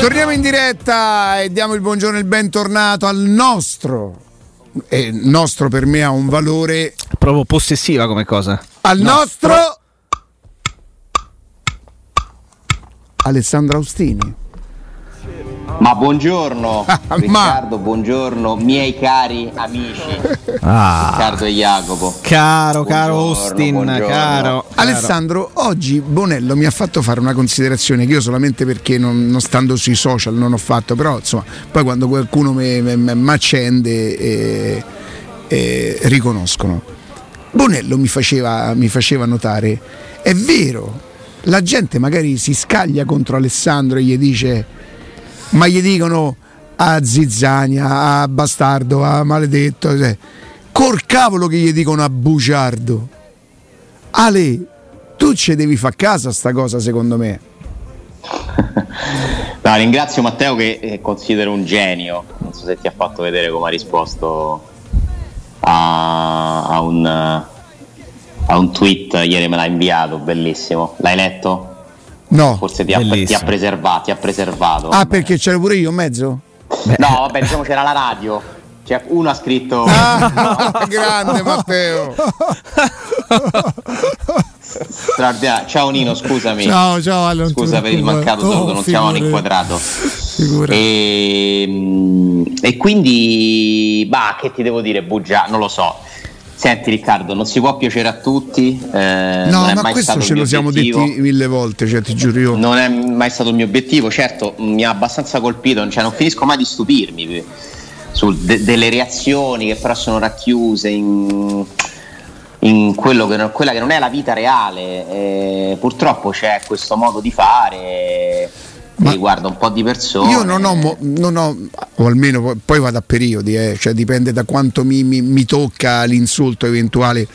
Torniamo in diretta e diamo il buongiorno e il bentornato al nostro. E nostro per me ha un valore. Proprio possessiva come cosa. Al nostro. nostro... Alessandro Austini. Ma buongiorno Riccardo, buongiorno miei cari amici ah. Riccardo e Jacopo. Caro, buongiorno, caro Austin, buongiorno. caro. Alessandro, oggi Bonello mi ha fatto fare una considerazione che io solamente perché non, non stando sui social non ho fatto, però insomma, poi quando qualcuno mi accende e, e riconoscono. Bonello mi faceva, mi faceva notare, è vero, la gente magari si scaglia contro Alessandro e gli dice ma gli dicono a zizzania, a bastardo, a maledetto. Cioè. Col cavolo che gli dicono a bugiardo. Ale, tu ci devi fare casa sta cosa secondo me. no, ringrazio Matteo che eh, considero un genio. Non so se ti ha fatto vedere come ha risposto a, a, un, a un tweet, ieri me l'ha inviato, bellissimo. L'hai letto? No. Forse ti ha, ti ha, preservato, ti ha preservato. Ah, perché c'ero pure io in mezzo? Beh. No, vabbè, diciamo c'era la radio. Cioè, uno ha scritto. Ah, grande Matteo. Ciao Nino, scusami. Ciao, ciao. Allora, Scusa per il mancato oh, saluto, non siamo inquadrato. E, e, quindi, bah, che ti devo dire, bugia, non lo so. Senti Riccardo, non si può piacere a tutti. Eh, no, ma questo ce lo siamo detti mille volte, cioè, ti giuro io. Non è mai stato il mio obiettivo, certo mi ha abbastanza colpito, cioè, non finisco mai di stupirmi su de- delle reazioni che però sono racchiuse in, in che, quella che non è la vita reale. Eh, purtroppo c'è questo modo di fare ma riguarda un po' di persone. Io non ho, non ho o almeno poi vado a periodi, eh, cioè dipende da quanto mi, mi, mi tocca l'insulto eventuale.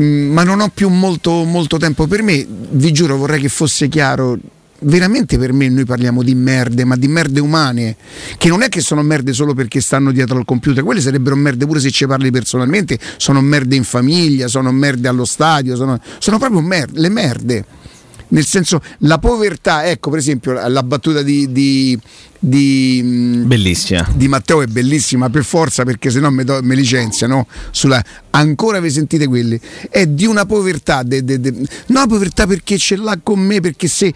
Mm, ma non ho più molto, molto tempo per me, vi giuro vorrei che fosse chiaro veramente per me noi parliamo di merde, ma di merde umane, che non è che sono merde solo perché stanno dietro al computer, quelle sarebbero merde pure se ci parli personalmente, sono merde in famiglia, sono merde allo stadio, sono, sono proprio merde, le merde nel senso la povertà, ecco per esempio la battuta di, di, di, mm, bellissima. di Matteo è bellissima per forza perché se no mi, licenziano sulla, ancora vi sentite quelli è di una povertà de, de, de, una povertà perché ce l'ha con me perché se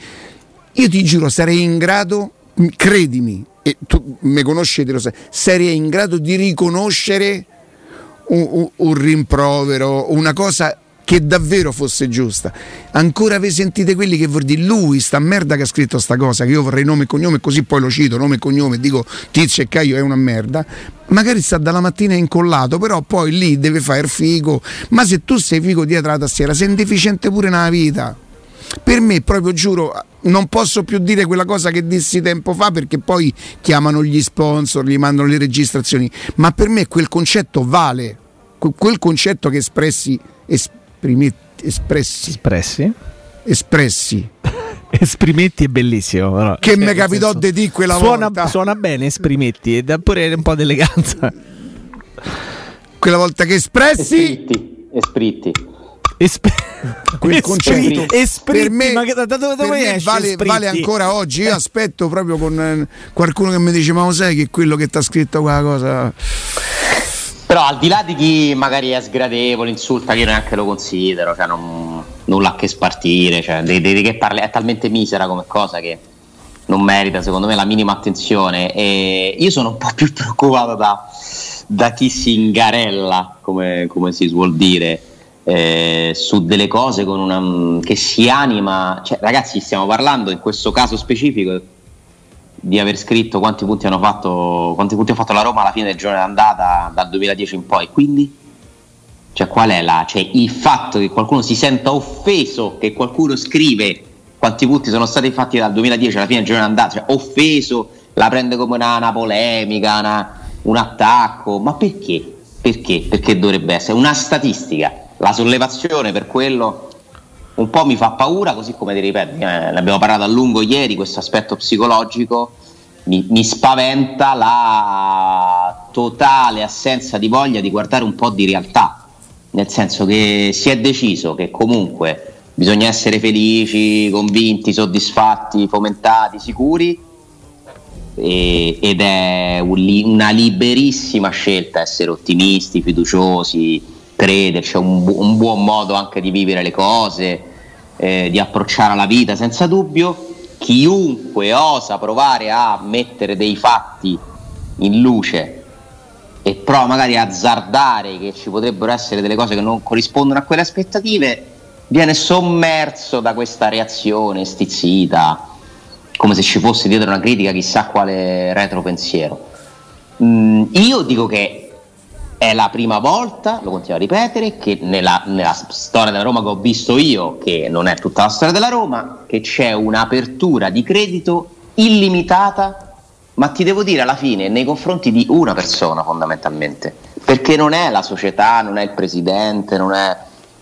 io ti giuro sarei in grado credimi e tu mi conoscete lo sai sarei in grado di riconoscere un, un, un rimprovero una cosa che davvero fosse giusta. Ancora vi sentite quelli che vuol dire lui, sta merda che ha scritto sta cosa, che io vorrei nome e cognome, così poi lo cito, nome e cognome, dico Tizio e Caio è una merda. Magari sta dalla mattina incollato, però poi lì deve fare figo. Ma se tu sei figo dietro la tastiera, sei indeficiente pure nella vita. Per me, proprio giuro, non posso più dire quella cosa che dissi tempo fa perché poi chiamano gli sponsor, gli mandano le registrazioni, ma per me quel concetto vale, quel concetto che espressi, espressi espressi. Espressi. Espressi. Esprimetti è bellissimo. Però. Che cioè, mi capitò di dire quella suona, volta. Suona bene, esprimetti, e dà pure un po' d'eleganza. Quella volta che espressi. Espritti. Espritti. Esp- quel concetto espritti, per me, ma da dove, dove me vale, vale, ancora oggi. Io aspetto proprio con eh, qualcuno che mi dice: Ma lo sai che quello che ti ha scritto quella cosa però al di là di chi magari è sgradevole, insulta, io neanche lo considero, cioè non, nulla a che spartire, cioè, di, di, di che parli, è talmente misera come cosa che non merita secondo me la minima attenzione. E io sono un po' più preoccupato da, da chi si ingarella, come, come si suol dire, eh, su delle cose una, che si anima, cioè, ragazzi stiamo parlando in questo caso specifico di aver scritto quanti punti hanno fatto quanti punti ha fatto la Roma alla fine del giorno d'andata dal 2010 in poi quindi cioè qual è la cioè il fatto che qualcuno si senta offeso che qualcuno scrive quanti punti sono stati fatti dal 2010 alla fine del giorno d'andata cioè offeso la prende come una, una polemica una, un attacco ma perché? perché? perché dovrebbe essere una statistica la sollevazione per quello un po' mi fa paura, così come ti ripeto, eh, ne abbiamo parlato a lungo ieri, questo aspetto psicologico mi, mi, spaventa la totale assenza di voglia di guardare un po' di realtà, nel senso che si è deciso che comunque bisogna essere felici, convinti, soddisfatti, fomentati, sicuri ed è un, una liberissima scelta essere ottimisti, fiduciosi, crederci, è un, un buon modo anche di vivere le cose, eh, di approcciare la vita senza dubbio. Chiunque osa provare a mettere dei fatti in luce e prova magari a azzardare che ci potrebbero essere delle cose che non corrispondono a quelle aspettative, viene sommerso da questa reazione stizzita, come se ci fosse dietro una critica chissà quale retropensiero. Mm, io dico che è la prima volta, lo continuo a ripetere, che nella, nella, storia della Roma che ho visto io, che non è tutta la storia della Roma, che c'è un'apertura di credito illimitata, ma ti devo dire alla fine nei confronti di una persona fondamentalmente, perché non è la società, non è il presidente, non è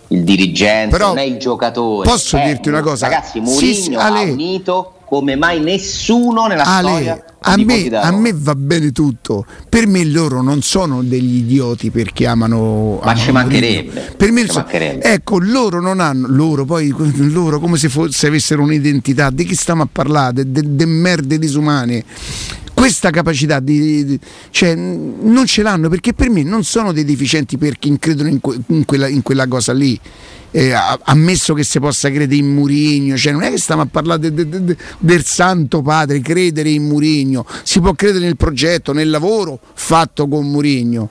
il dirigente, Però non è il giocatore. Posso dirti una cosa? Ragazzi, Mourinho sì, sì, ha unito come mai nessuno nella Ale, storia. A me, a me, va bene tutto. Per me loro non sono degli idioti perché amano. Ma ci mancherebbe. Per me so, ecco, loro non hanno. Loro poi loro come se, fosse, avessero un'identità. Di chi stiamo a parlare? De, de, de merde disumane questa capacità di, di, cioè, non ce l'hanno perché per me non sono dei deficienti perché credono in, que, in, quella, in quella, cosa lì. Eh, ammesso che si possa credere in Murigno, cioè non è che stiamo a parlare de, de, de, del Santo Padre, credere in Murigno, si può credere nel progetto, nel lavoro fatto con Murigno.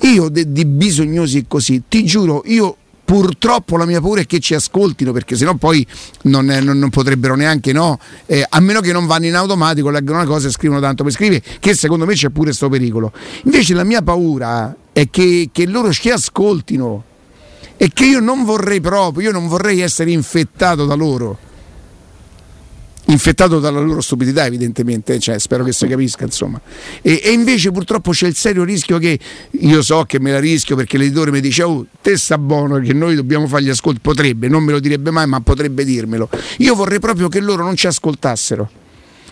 Io di bisognosi così, ti giuro, io Purtroppo la mia paura è che ci ascoltino perché sennò poi non, non, non potrebbero neanche no, eh, a meno che non vanno in automatico, leggono una cosa e scrivono tanto per scrivere, che secondo me c'è pure questo pericolo. Invece la mia paura è che, che loro ci ascoltino e che io non vorrei proprio, io non vorrei essere infettato da loro infettato dalla loro stupidità evidentemente, cioè, spero che si capisca insomma. E, e, invece purtroppo c'è il serio rischio che io so che me la rischio perché l'editore mi dice oh te sta buono che noi dobbiamo fargli ascolti, potrebbe, non me lo direbbe mai ma potrebbe dirmelo. Io vorrei proprio che loro non ci ascoltassero.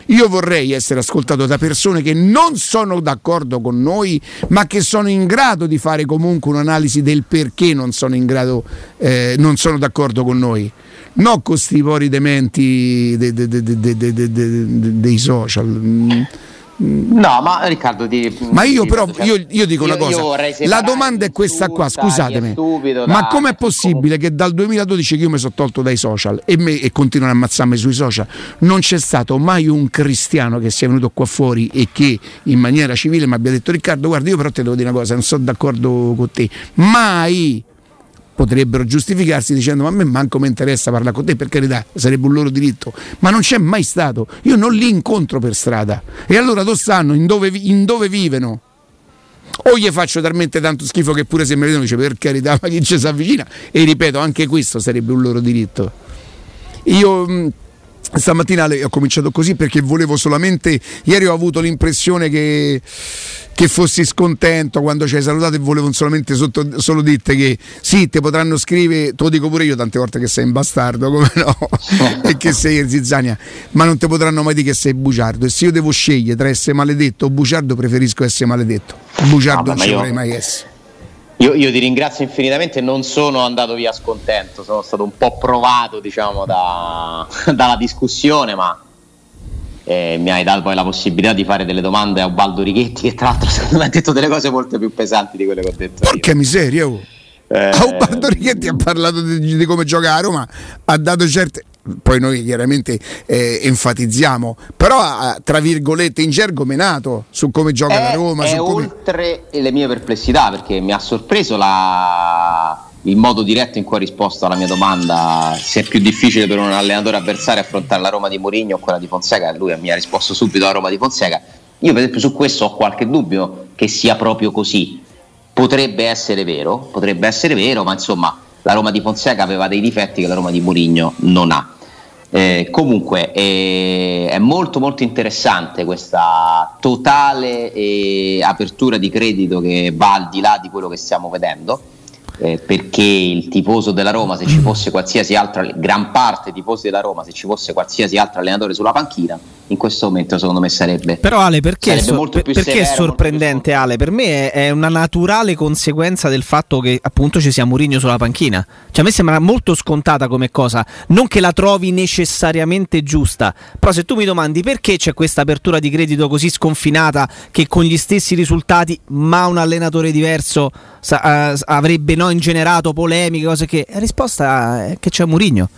Io vorrei essere ascoltato da persone che non sono d'accordo con noi, ma che sono in grado di fare comunque un'analisi del perché non sono, grado, eh, non sono d'accordo con noi non con questi pori dementi de, de, de, dei social. No, ma Riccardo, ti, ma io però io, io dico io, una cosa: la domanda è questa qua, scusatemi, stupido, ma com'è possibile che dal 2012 che io mi sono tolto dai social e, me, e continuano a ammazzarmi sui social, non c'è stato mai un cristiano che sia venuto qua fuori e che in maniera civile mi abbia detto Riccardo, guarda, io però ti devo dire una cosa, non sono d'accordo con te, mai potrebbero giustificarsi dicendo ma a me manco mi interessa parlare con te per carità sarebbe un loro diritto. Ma non c'è mai stato. Io non li incontro per strada. E allora dove stanno? In dove, in dove vivono? O gli faccio talmente tanto schifo che pure se mi vedono dice per carità ma chi ci si avvicina? E ripeto anche questo sarebbe un loro diritto. Io Stamattina ho cominciato così perché volevo solamente. Ieri ho avuto l'impressione che, che fossi scontento quando ci hai salutato e volevo solamente sotto, solo dirti che sì, ti potranno scrivere, te lo dico pure io tante volte che sei un bastardo, come no, e che sei zizzania, ma non ti potranno mai dire che sei bugiardo. E se io devo scegliere tra essere maledetto o bugiardo, preferisco essere maledetto. Bugiardo no, non ci io... vorrei mai essere. Io, io, ti ringrazio infinitamente, non sono andato via scontento, sono stato un po' provato diciamo, da, dalla discussione, ma eh, mi hai dato poi la possibilità di fare delle domande a Ubaldo Righetti, che tra l'altro secondo me ha detto delle cose molto più pesanti di quelle che ho detto. Porca io. miseria! Oh. Eh, Ubaldo Righetti ha parlato di, di come gioca a Roma, ha dato certe poi noi chiaramente eh, enfatizziamo, però tra virgolette in gergo menato su come gioca è, la Roma. È come... oltre le mie perplessità perché mi ha sorpreso la... il modo diretto in cui ha risposto alla mia domanda se è più difficile per un allenatore avversario affrontare la Roma di Mourinho o quella di Fonseca. Lui mi ha risposto subito alla Roma di Fonseca. Io per esempio su questo ho qualche dubbio che sia proprio così. Potrebbe essere vero, potrebbe essere vero, ma insomma la Roma di Fonseca aveva dei difetti che la Roma di Mourinho non ha. Eh, comunque eh, è molto molto interessante questa totale eh, apertura di credito che va al di là di quello che stiamo vedendo. eh, perché il tifoso della Roma, se ci fosse qualsiasi altro, gran parte dei tifosi della Roma, se ci fosse qualsiasi altro allenatore sulla panchina, in questo momento secondo me sarebbe. Però Ale, perché, sarebbe so- molto più perché è severo, sorprendente Ale? Per me è, è una naturale conseguenza del fatto che appunto ci sia Mourinho sulla panchina. Cioè a me sembra molto scontata come cosa, non che la trovi necessariamente giusta, però se tu mi domandi perché c'è questa apertura di credito così sconfinata che con gli stessi risultati ma un allenatore diverso sa- eh, avrebbe no, ingenerato polemiche, cose che... La risposta è che c'è Mourinho.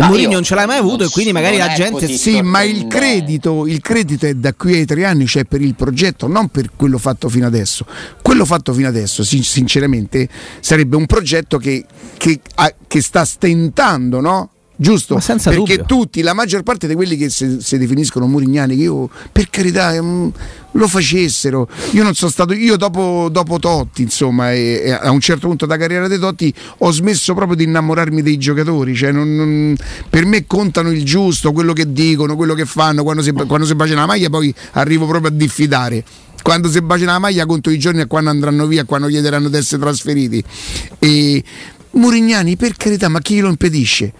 E Ah, Mourinho non ce l'hai mai avuto e quindi magari la gente... Sì, ma il credito, il credito è da qui ai tre anni, cioè per il progetto, non per quello fatto fino adesso. Quello fatto fino adesso, sin- sinceramente, sarebbe un progetto che, che che sta stentando, no? Giusto? Perché dubbio. tutti, la maggior parte di quelli che si, definiscono murignani, che io per carità lo facessero. Io non sono stato, io dopo, dopo Totti, insomma, e, e a un certo punto della carriera dei Totti ho smesso proprio di innamorarmi dei giocatori. Cioè non- non- per me contano il giusto, quello che dicono, quello che fanno. Quando si, quando si bacia la maglia, poi arrivo proprio a diffidare. Quando si bacia la maglia, conto i giorni a quando andranno via, quando chiederanno di essere trasferiti. E Murignani, per carità, ma chi lo impedisce?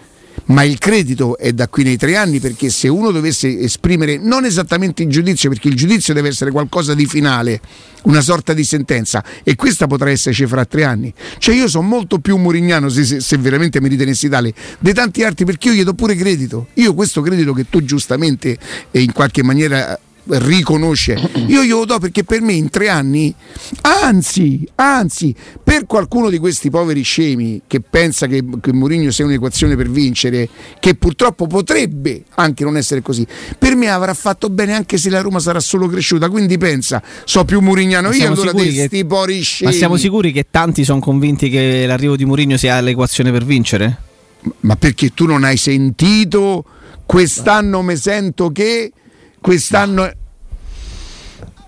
Ma il credito è da qui nei tre anni perché se uno dovesse esprimere non esattamente il giudizio, perché il giudizio deve essere qualcosa di finale, una sorta di sentenza, e questa potrà esserci fra tre anni. Cioè io sono molto più murignano, se, se- se veramente mi ritenessi tale, dei tanti altri perché io gli do pure credito. Io questo credito che tu giustamente e in qualche maniera riconosce. Io glielo do perché per me in tre anni anzi anzi per qualcuno di questi poveri scemi che pensa che, che Mourinho sia un'equazione per vincere che purtroppo potrebbe anche non essere così per me avrà fatto bene anche se la Roma sarà solo cresciuta. Quindi pensa so più murignano io allora di che- sti poveri scemi. Ma siamo sicuri che tanti sono convinti che l'arrivo di Mourinho sia l'equazione per vincere? ma perché tu non hai sentito? Quest'anno mi sento che quest'anno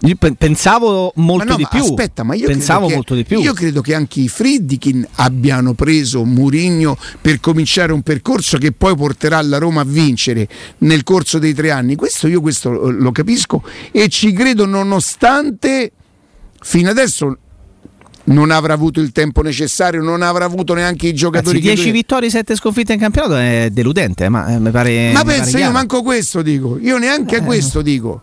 Io pe- pensavo molto no, di più. Aspetta, ma io pensavo che- molto di più. Io credo che anche i Friedkin abbiano preso Murigno per cominciare un percorso che poi porterà la Roma a vincere nel corso dei tre anni. Questo io questo eh, lo capisco e ci credo nonostante fino adesso non avrà avuto il tempo necessario, non avrà avuto neanche i giocatori Ragazzi, 10 che vittorie, 7 sconfitte in campionato è deludente, eh, ma eh, mi pare. Ma pensa, io chiaro. manco questo dico, io neanche Eh. questo dico.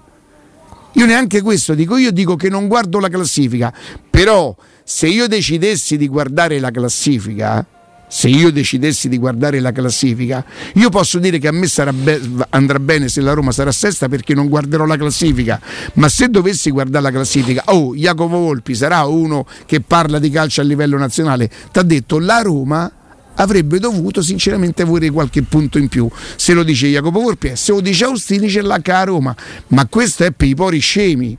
Io neanche questo dico, io dico che non guardo la classifica, però se io decidessi di guardare la classifica, se io decidessi di guardare la classifica, io posso dire che a me be- andrà bene se la Roma sarà sesta perché non guarderò la classifica, ma se dovessi guardare la classifica, oh, Jacopo Volpi sarà uno che parla di calcio a livello nazionale, ti ha detto la Roma avrebbe dovuto sinceramente avere qualche punto in più. Se lo dice Jacopo Volpi, eh, se lo dice Austini ce l'ha Roma, ma questo è per i pori scemi.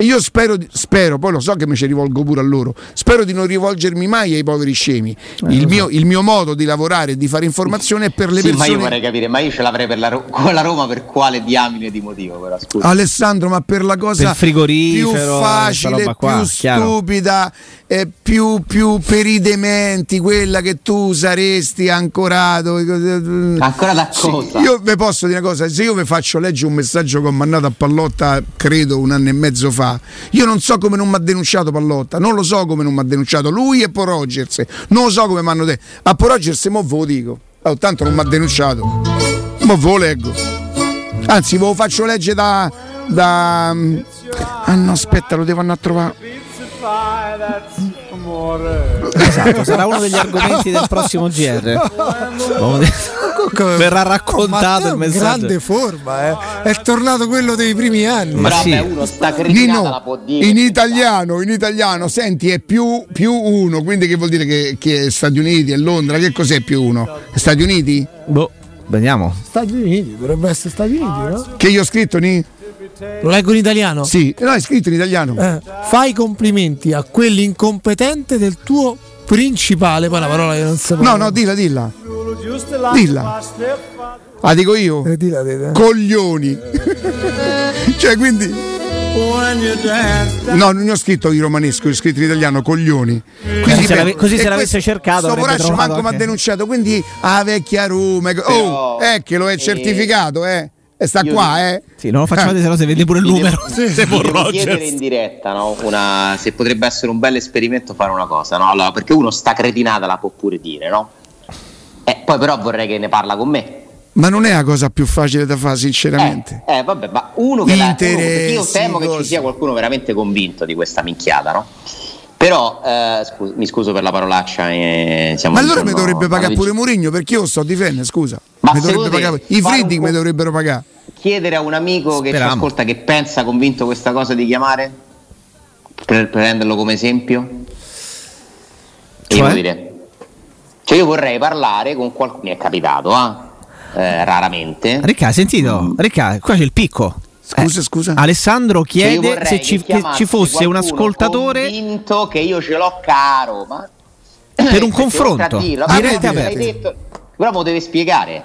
Io spero, spero, poi lo so che mi ci rivolgo pure a loro, spero di non rivolgermi mai ai poveri scemi. il, mio, il mio modo di lavorare e di fare informazione è per le Sì, ma io persone. vorrei capire, ma io ce l'avrei per la, Ro- con la Roma per quale diamine di motivo? Però, scusa. Alessandro, ma per la cosa Per più facile, qua, più chiaro. stupida, eh, più, più per i dementi, quella che tu saresti ancorato. Ancora da Sì, cosa? io vi posso dire una cosa: se io vi faccio leggere un messaggio che ho mandato a Pallotta, credo un anno e mezzo fa, io non so come non mi ha denunciato Pallotta, non lo so come non mi ha denunciato lui e poi Rogers, non lo so come mi hanno detto. A poi Rogers, mo ve lo dico, oh, tanto non mi ha denunciato, mo ve lo leggo. Anzi, ve lo faccio leggere da. da ah no, aspetta, lo devo andare a trovare. Esatto, sarà uno degli argomenti del prossimo GR. Verrà raccontato il in messaggio. grande forma, eh. è tornato quello dei primi anni. Ma sì. uno sta Nino, in italiano, in italiano, senti, è più, più uno, quindi che vuol dire che, che è Stati Uniti, è Londra, che cos'è più uno? Stati Uniti? Boh, vediamo. Stati Uniti, dovrebbe essere Stati Uniti, no? Che io ho scritto, Ni? Lo leggo in italiano? Sì, no, è scritto in italiano. Eh, fai complimenti a quell'incompetente del tuo principale, poi una parola che non sapevo. No, no, dilla, dilla. Dilla. Ah, dico io? Eh, dilla, dilla. Coglioni. cioè, quindi... No, non ho scritto in romanesco, ho scritto in italiano, coglioni. Così se beh, così se l'avesse cercato Sto poraccio manco mi ha denunciato, quindi a vecchia Roma. Oh, Però, è che lo è eh, certificato, eh. E sta Io qua, eh. Sì, non lo facciamo vedere, se no si vede pure il devo- numero. Se devo chiedere in diretta no? una- se potrebbe essere un bel esperimento fare una cosa, no? Allora, perché uno sta cretinata la può pure dire, no? Eh, poi però vorrei che ne parla con me. Ma non è la cosa più facile da fare, sinceramente. Eh, eh, vabbè, ma uno che la, uno- io temo che ci sia qualcuno veramente convinto di questa minchiata, no? Però, eh, scu- mi scuso per la parolaccia. eh, siamo Ma allora mi dovrebbe pagare pure. Mourinho perché io sto a difendere, scusa. Ma Mi dovrebbe pagare- I Friedrich co- mi dovrebbero pagare. Chiedere a un amico che ci Speriamo. ascolta che pensa convinto questa cosa di chiamare? Per prenderlo come esempio? E Cioè? io dire. Cioè io vorrei parlare con qualcuno, mi è capitato, eh, eh, raramente. Ricca, hai sentito? Ricca, qua c'è il picco. Scusa, Eh, scusa. Alessandro chiede se ci, ci fosse un ascoltatore convinto che io ce l'ho caro, ma per un Perché confronto. oltre a dirlo, Dirette aperte. detto, però me lo deve spiegare.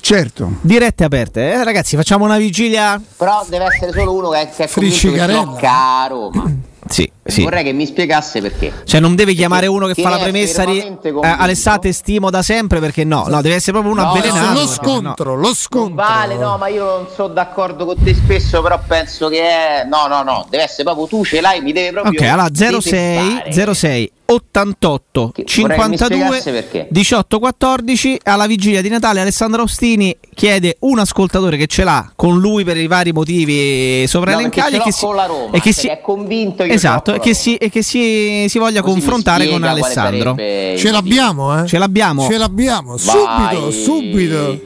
Certo. Dirette aperte. Eh, ragazzi, facciamo una vigilia. Però deve essere solo uno che, che è convinto che ce l'ho caro, ma Sì, sì. vorrei che mi spiegasse perché. Cioè, non deve chiamare uno che fa la premessa di eh. Alessate stimo da sempre perché no, no, deve essere proprio un No, avvelenato. lo perché scontro, lo Non scontro. vale, no, ma io non sono d'accordo con te spesso, però penso che è... No, no, no, deve essere proprio tu ce l'hai, mi deve no. proprio... Ok, allora 06 detestare. 06 88 Che- vorrei che mi 52 spiegasse perché. 18 14 alla vigilia di Natale Alessandro Ostini chiede un ascoltatore che ce l'ha con lui per i vari motivi No, e ce che Roma, e che cioè si è convinto che esatto e che, si, e che si, si voglia Così confrontare con Alessandro Ce l'abbiamo, eh? ce l'abbiamo Ce l'abbiamo, Vai. subito, subito.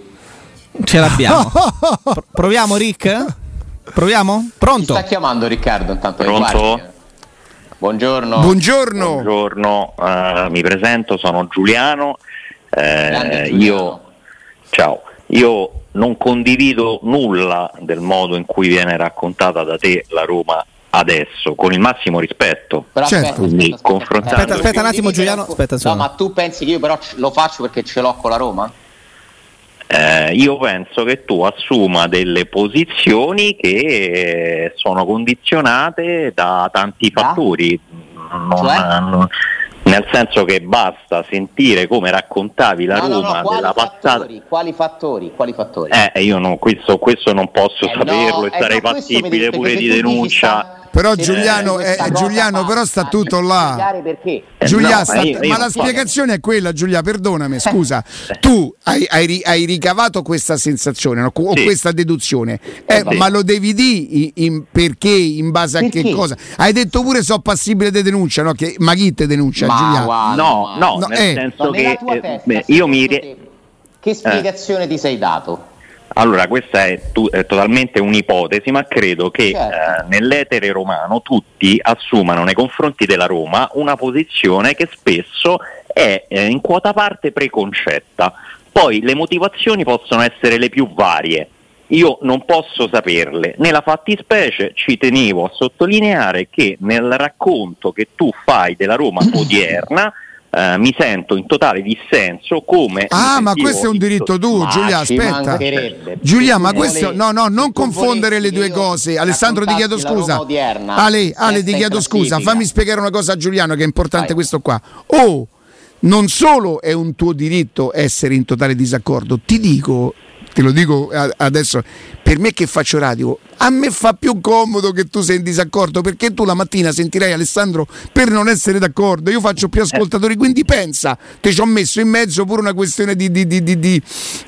ce l'abbiamo Pro- proviamo Rick proviamo Chi pronto sta chiamando Riccardo intanto? Pronto? Buongiorno. Buongiorno. Buongiorno, eh, mi presento, sono Giuliano. eh, Giuliano. io, ciao, io non condivido nulla del modo in cui viene raccontata da te la Roma adesso, con il massimo rispetto. Però Certo. aspetta, aspetta, aspetta, Aspetta, aspetta un attimo, Giuliano, aspetta No, ma tu pensi che io però lo faccio perché ce l'ho con la Roma? Eh, io penso che tu assuma delle posizioni che eh, sono condizionate da tanti fattori, Non- Cioè? non- nel senso che basta sentire come raccontavi la no, no, Roma no, quali della passata. Quali fattori? Quali fattori? Eh, io non, questo, questo non posso Eh, saperlo no, e eh, sarei no, devi- pure di denuncia. Però Giuliano, eh, cosa Giuliano, però sta tutto devi là. perché. Eh, Giulia, no, sta- ma io- ma io la so. spiegazione è quella, Giulia, perdonami, scusa. Tu hai, hai hai ricavato questa sensazione no? o Sì. questa deduzione, eh, Sì. ma lo devi dire in- perché, in base a che Perché? cosa? Hai detto pure so passibile di denuncia, no? Che, ma chi te denuncia, Ma Giulia? guarda, No, no, No, nel eh. senso che tua eh, testa, beh, io mi re- te, Che spiegazione ti sei dato? Allora, questa è, tu- è totalmente un'ipotesi, ma credo che Certo. eh, nell'etere romano tutti assumano nei confronti della Roma una posizione che spesso è eh, in quota parte preconcetta. Poi le motivazioni possono essere le più varie. Io non posso saperle. Nella fattispecie ci tenevo a sottolineare che nel racconto che tu fai della Roma odierna eh, mi sento in totale dissenso come Ah, ma questo è un diritto tuo, Giulia, aspetta. Giulia, ma questo no, no, non confondere le due cose. Alessandro, ti chiedo scusa. Ale, Ale, ti chiedo scusa. Fammi spiegare una cosa a Giuliano che è importante Vai. questo qua. Oh, non solo è un tuo diritto essere in totale disaccordo, ti dico, te lo dico adesso, per me che faccio radio, a me fa più comodo che tu sei in disaccordo perché tu la mattina sentirai Alessandro per non essere d'accordo. Io faccio più ascoltatori, quindi pensa, ti ci ho messo in mezzo pure una questione di... di, di, di, di,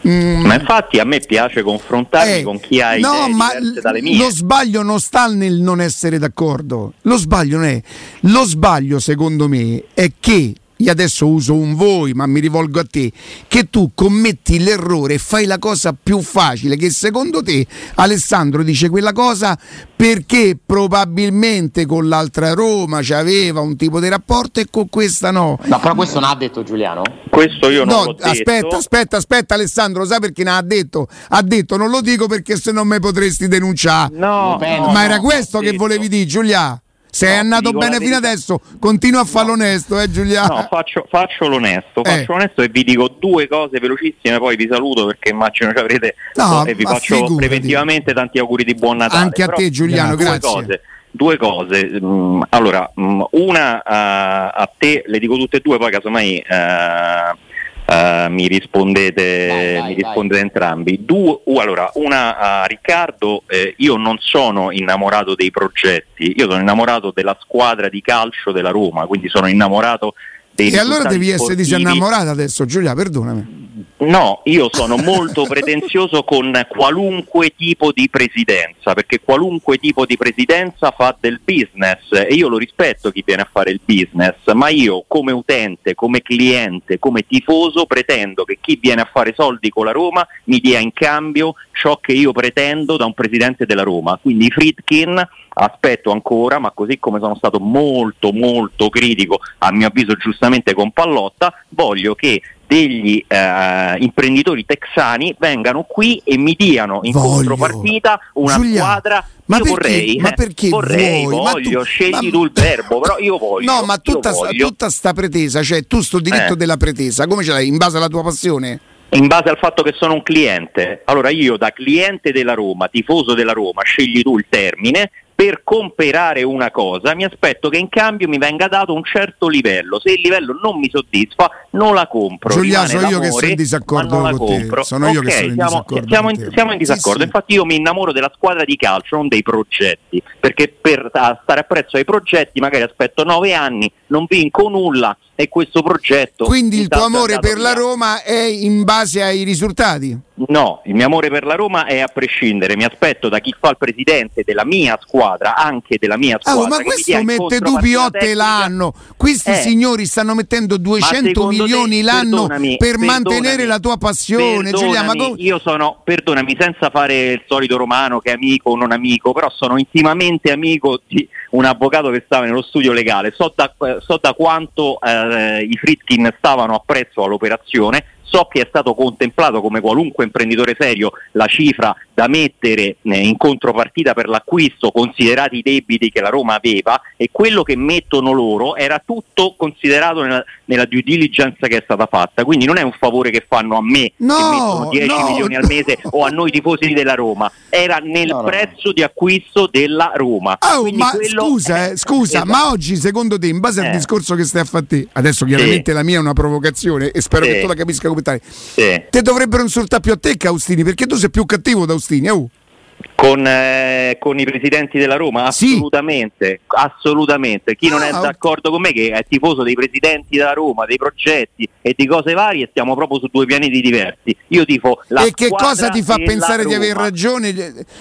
mm, Ma infatti a me piace confrontarmi eh, con chi ha idee no, ma diverse l- dalle mie. lo sbaglio non sta nel non essere d'accordo. Lo sbaglio non è. Lo sbaglio, secondo me, è che. Io adesso uso un voi, ma mi rivolgo a te. Che tu commetti l'errore e fai la cosa più facile. Che secondo te Alessandro dice quella cosa perché probabilmente con l'altra Roma c'aveva un tipo di rapporto e con questa no. No, però questo non ha detto Giuliano? Questo io non No, l'ho aspetta, detto. aspetta, aspetta Alessandro, sai perché ne ha detto? Ha detto non lo dico perché se non mi potresti denunciare. No, no, Ma no, era questo che detto- volevi dire, Giulia? Sei No, ti andato bene fino adesso, continua a farlo onesto, eh Giulia? No, faccio, faccio l'onesto, Eh. faccio l'onesto e vi dico due cose velocissime, poi vi saluto perché immagino ci avrete No, e vi faccio figurati. preventivamente tanti auguri di buon Natale. Anche a Però te, Giuliano, due grazie. Cose, due cose, mm, allora, mm, una a, a te, le dico tutte e due, poi casomai eh, Uh, mi rispondete, Vai, vai, mi rispondete entrambi. Due, uh, allora, una a Riccardo, eh, io non sono innamorato dei progetti, io sono innamorato della squadra di calcio della Roma, quindi sono innamorato E allora devi essere disinnamorato adesso, Giulia, perdonami. No, io sono molto pretenzioso con qualunque tipo di presidenza, perché qualunque tipo di presidenza fa del business e io lo rispetto chi viene a fare il business, ma io come utente, come cliente, come tifoso pretendo che chi viene a fare soldi con la Roma mi dia in cambio ciò che io pretendo da un presidente della Roma. Quindi Friedkin aspetto ancora, ma così come sono stato molto molto critico, a mio avviso giustamente con Pallotta, voglio che degli eh, imprenditori texani vengano qui e mi diano in Voglio. contropartita una Giulia, squadra ma io perché- vorrei, ma eh, perché vorrei, vuoi? Voglio, tu- scegli ma- tu il verbo, però io voglio. No, ma tutta, sta- tutta sta pretesa, cioè tu sto diritto Eh. della pretesa, come ce l'hai? In base alla tua passione? in base al fatto che sono un cliente. Allora io da cliente della Roma, tifoso della Roma, scegli tu il termine, per comprare una cosa mi aspetto che in cambio mi venga dato un certo livello. Se il livello non mi soddisfa, non la compro. Giulia, Rimane sono io che sono in disaccordo la con te. compro. Sono io che sono in siamo, disaccordo siamo in, te. siamo in disaccordo. sì. Infatti io mi innamoro della squadra di calcio, non dei progetti, perché per a stare appresso ai progetti magari aspetto nove anni, non vinco nulla e questo progetto... Quindi il tuo amore per la via. Roma è in base ai risultati? No, il mio amore per la Roma è a prescindere, mi aspetto da chi fa il presidente della mia squadra, anche della mia squadra. ma che mi questo mette dubiotte tecnica- l'anno. Questi Eh. signori stanno mettendo 200 secondo te- milioni l'anno per mantenere la tua passione. Giulia, ma come- io sono, perdonami, senza fare il solito romano che è amico o non amico, però sono intimamente amico di un avvocato che stava nello studio legale, so da, so da quanto eh, i Fritkin stavano appresso all'operazione, so che è stato contemplato come qualunque imprenditore serio la cifra da mettere eh, in contropartita per l'acquisto, considerati i debiti che la Roma aveva, e quello che mettono loro era tutto considerato nella, nella due diligence che è stata fatta. Quindi non è un favore che fanno a me No, che mettono 10 no, milioni al mese o a noi tifosi della Roma, era nel prezzo di acquisto della Roma. Oh, ma scusa, è- eh, scusa, esatto. ma oggi secondo te, in base al Eh. discorso che stai a fare adesso chiaramente la mia è una provocazione e spero Sì. che tu la capisca come tale, Sì. te dovrebbero insultare più a te che a Austini, perché tu sei più cattivo da Austini, oh. Con, eh, con i presidenti della Roma? Sì. Assolutamente, assolutamente. Chi non è Ah, d'accordo con me, che è tifoso dei presidenti della Roma, dei progetti e di cose varie, stiamo proprio su due pianeti diversi. Io tifo la e che cosa ti fa pensare di aver ragione?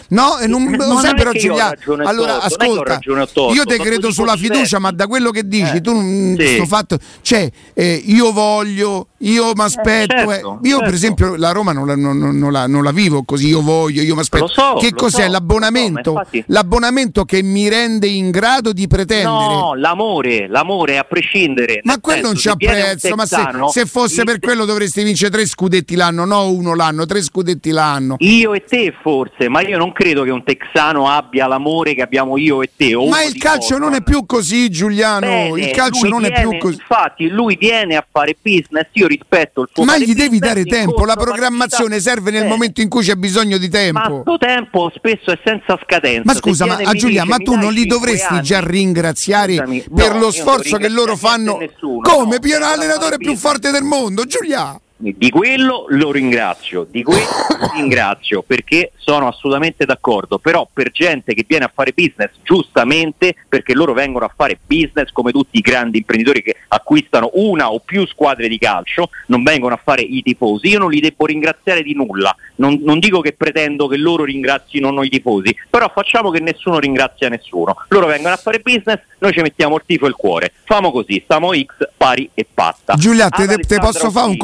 No, non, non io ho Giulia, ragione allora non ho ascolta, ragione o torto, io te credo sulla fiducia, diversi. ma da quello che dici, Eh, tu non sì. sto fatto, cioè eh, io voglio, io mi aspetto, certo, eh. io per certo. esempio la Roma non la, non- non- non la- non la vivo così, io voglio, io mi aspetto. Lo so, che cos'è so, l'abbonamento? so, ma infatti- L'abbonamento che mi rende in grado di pretendere. No, l'amore, l'amore a prescindere. Ma quello non c'ha prezzo, ma se, se fosse il- per quello dovresti vincere tre scudetti l'anno, no uno l'anno, tre scudetti l'anno. Io e te forse, ma io non credo che un texano abbia l'amore che abbiamo io e te. Ma il calcio non è più così, Giuliano. Bene, il calcio non è viene- più così. Infatti, lui viene a fare business. Io rispetto il suo Ma gli devi dare tempo. La programmazione serve nel momento in cui c'è bisogno di Ma tempo. sto tempo spesso è senza scadenza. Ma scusa, ma a mi Giulia, ma tu non li dovresti anni? già ringraziare Scusami, no, per io lo sforzo che loro fanno? Come? no, Più fare più forte del mondo, Giulia. Di quello lo ringrazio, di quello lo ringrazio perché sono assolutamente d'accordo, però per gente che viene a fare business giustamente, perché loro vengono a fare business come tutti i grandi imprenditori che acquistano una o più squadre di calcio, non vengono a fare i tifosi, io non li devo ringraziare di nulla, non, non dico che pretendo che loro ringrazino noi tifosi, però facciamo che nessuno ringrazia nessuno, loro vengono a fare business, noi ci mettiamo il tifo e il cuore, famo così, stiamo X pari e pasta. Giulia, te, te- posso fare un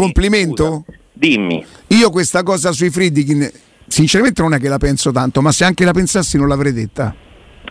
Fini, complimento? scusa, dimmi. Io questa cosa sui Friedkin, sinceramente non è che la penso tanto, ma se anche la pensassi non l'avrei detta.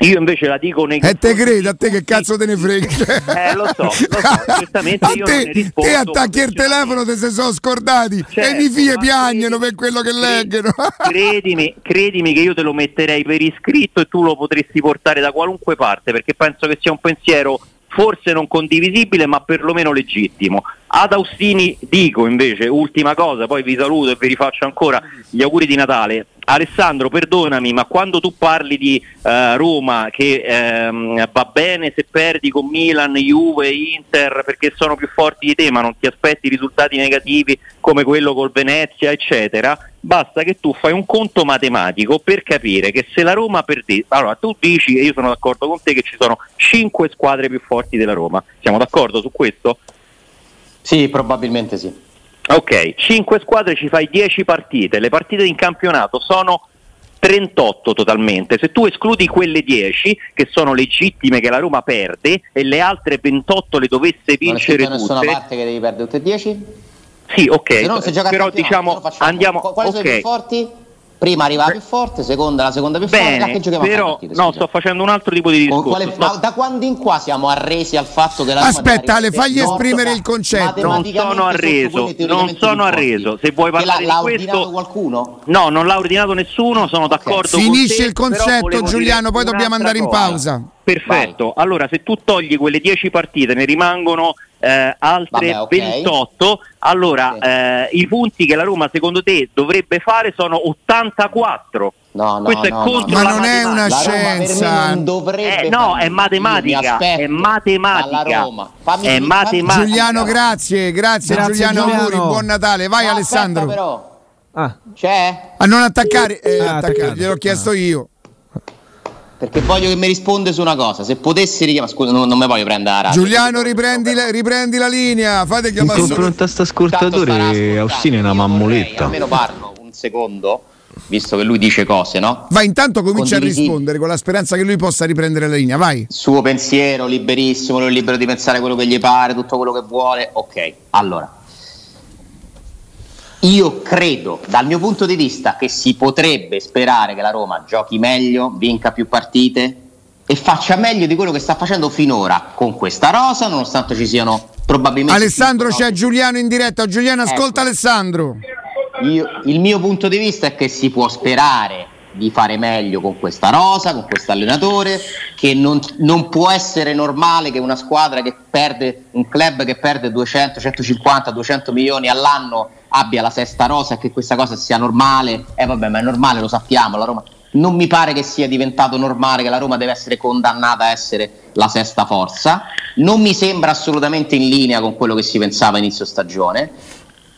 Io invece la dico nei E te credo, a te che cazzo te ne frega? Eh, lo so, lo so, certamente a io te, non te attacchi il telefono, te se sono scordati e Certo, i figli credimi- per quello che leggono. Credimi, credimi che io te lo metterei per iscritto e tu lo potresti portare da qualunque parte perché penso che sia un pensiero forse non condivisibile ma perlomeno legittimo. Ad Austini dico invece, ultima cosa, poi vi saluto e vi rifaccio ancora gli auguri di Natale. Alessandro, perdonami, ma quando tu parli di eh, Roma che ehm, va bene se perdi con Milan, Juve, Inter perché sono più forti di te, ma non ti aspetti risultati negativi come quello col Venezia, eccetera, basta che tu fai un conto matematico per capire che se la Roma perde, allora tu dici, e io sono d'accordo con te, che ci sono 5 squadre più forti della Roma, siamo d'accordo su questo? Sì, probabilmente sì. Ok, 5 squadre ci fai 10 partite, le partite in campionato sono 38 totalmente, se tu escludi quelle 10 che sono legittime che la Roma perde e le altre 28 le dovesse vincere non è nessuna tutte, parte che devi perdere tutte e 10? sì ok, Se no a però diciamo se andiamo, Qu- Quali sono i più forti? Prima arriva la più forte, seconda la seconda più forte, bene, che giochiamo a fare però partite, no, sto facendo un altro tipo di Con discorso, quale- sto- ma da quando in qua siamo arresi al fatto che la Aspetta, arrivare fagli esprimere il concetto. non sono arreso, non sono arreso. Se vuoi Che parlare l'ha, l'ha di questo, ordinato qualcuno? no, non l'ha ordinato nessuno, sono d'accordo con Finisce te, il concetto, Giuliano, poi dobbiamo andare in cosa. pausa. Perfetto, allora se tu togli quelle 10 partite ne rimangono eh, altre Vabbè, ok. 28, allora Sì. eh, i punti che la Roma secondo te dovrebbe fare sono 84. No, no, Questo è no, contro Ma la non è matematica. una La scienza. non dovrebbe Eh, no, è matematica, è matematica. Fammi- È matematica. Giuliano, grazie, grazie, Grazie, Giuliano, Giuliano. auguri, buon Natale. Vai No, Alessandro. aspetta, però. Ah, C'è? A non attaccare, eh, Ah, attaccare, gliel'ho chiesto io. Perché voglio che mi risponde su una cosa. Se potessi richiamare, scusa, non, non mi voglio prendere la radio. Giuliano, riprendi la, riprendi la linea, fate In chiamare solo- confronto a sta ascoltatore. Austin è una mammoletta. Almeno parlo un secondo, visto che lui dice cose, no? Vai, intanto comincia a rispondere con la speranza che lui possa riprendere la linea, vai. Suo pensiero, liberissimo, lui è libero di pensare quello che gli pare, tutto quello che vuole. Ok, allora. Io credo, dal mio punto di vista, che si potrebbe sperare che la Roma giochi meglio, vinca più partite e faccia meglio di quello che sta facendo finora con questa rosa, nonostante ci siano probabilmente... Alessandro c'è Giuliano in diretta, Giuliano ascolta Ecco. Alessandro. Io- il mio punto di vista è che si può sperare di fare meglio con questa rosa, con questo allenatore, che non, non può essere normale che una squadra che perde, un club che perde 200, 150, 200 milioni all'anno abbia la sesta rosa e che questa cosa sia normale. Eh vabbè, ma è normale, lo sappiamo, la Roma. Non mi pare che sia diventato normale che la Roma deve essere condannata a essere la sesta forza. Non mi sembra assolutamente in linea con quello che si pensava inizio stagione.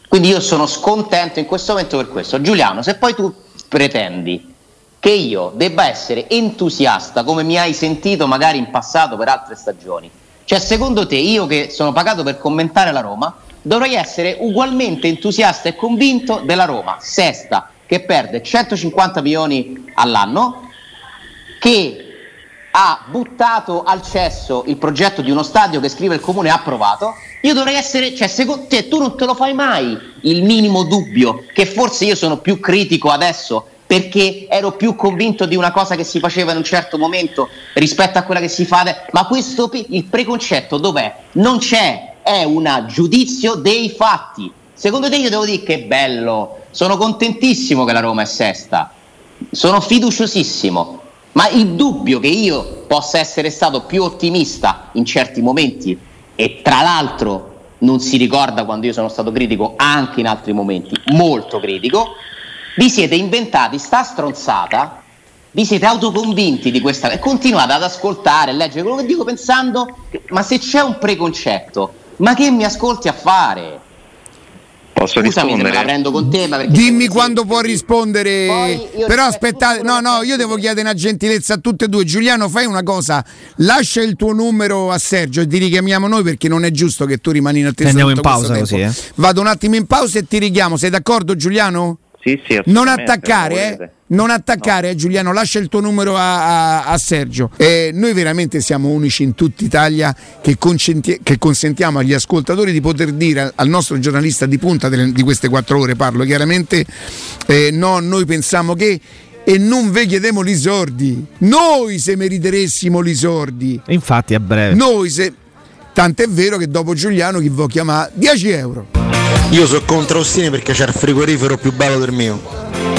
Quindi io sono scontento in questo momento per questo. Giuliano, se poi tu pretendi che io debba essere entusiasta come mi hai sentito magari in passato per altre stagioni, cioè secondo te io che sono pagato per commentare la Roma, dovrei essere ugualmente entusiasta e convinto della Roma, sesta, che perde 150 milioni all'anno, che ha buttato al cesso il progetto di uno stadio che scrive il comune approvato, io dovrei essere, cioè secondo te tu non te lo fai mai il minimo dubbio che forse io sono più critico adesso perché ero più convinto di una cosa che si faceva in un certo momento rispetto a quella che si fa adesso, ma questo il preconcetto dov'è? Non c'è, è un giudizio dei fatti. Secondo te io devo dire che bello, sono contentissimo che la Roma è sesta, sono fiduciosissimo, ma il dubbio che io possa essere stato più ottimista in certi momenti e tra l'altro non si ricorda quando io sono stato critico anche in altri momenti, molto critico, vi siete inventati sta stronzata, vi siete autoconvinti di questa e continuate ad ascoltare, leggere quello che dico pensando, ma se c'è un preconcetto, ma che mi ascolti a fare? Posso Scusami se me la rispondere? prendo con te, ma perché Dimmi quando può rispondere. Però aspettate, no, no, io devo chiedere una gentilezza a tutte e due. Giuliano, fai una cosa, lascia il tuo numero a Sergio e ti richiamiamo noi perché non è giusto che tu rimani in attesa. Andiamo in pausa così, eh. Vado un attimo in pausa e ti richiamo. Sei d'accordo, Giuliano? Sì, sì, Non assolutamente, attaccare, eh? Non attaccare, eh, Giuliano, lascia il tuo numero a, a- a Sergio. Eh, noi veramente siamo unici in tutta Italia che, consenti- che consentiamo agli ascoltatori di poter dire al, nostro giornalista di punta delle- di queste quattro ore, parlo chiaramente, eh, no, noi pensiamo che e non ve chiediamo li sordi. Noi se meriteressimo li sordi. infatti a breve. Noi se... Tant'è vero che dopo Giuliano chi vuole chiamare 10 euro. Io sono contro Ostini perché c'è il frigorifero più bello del mio.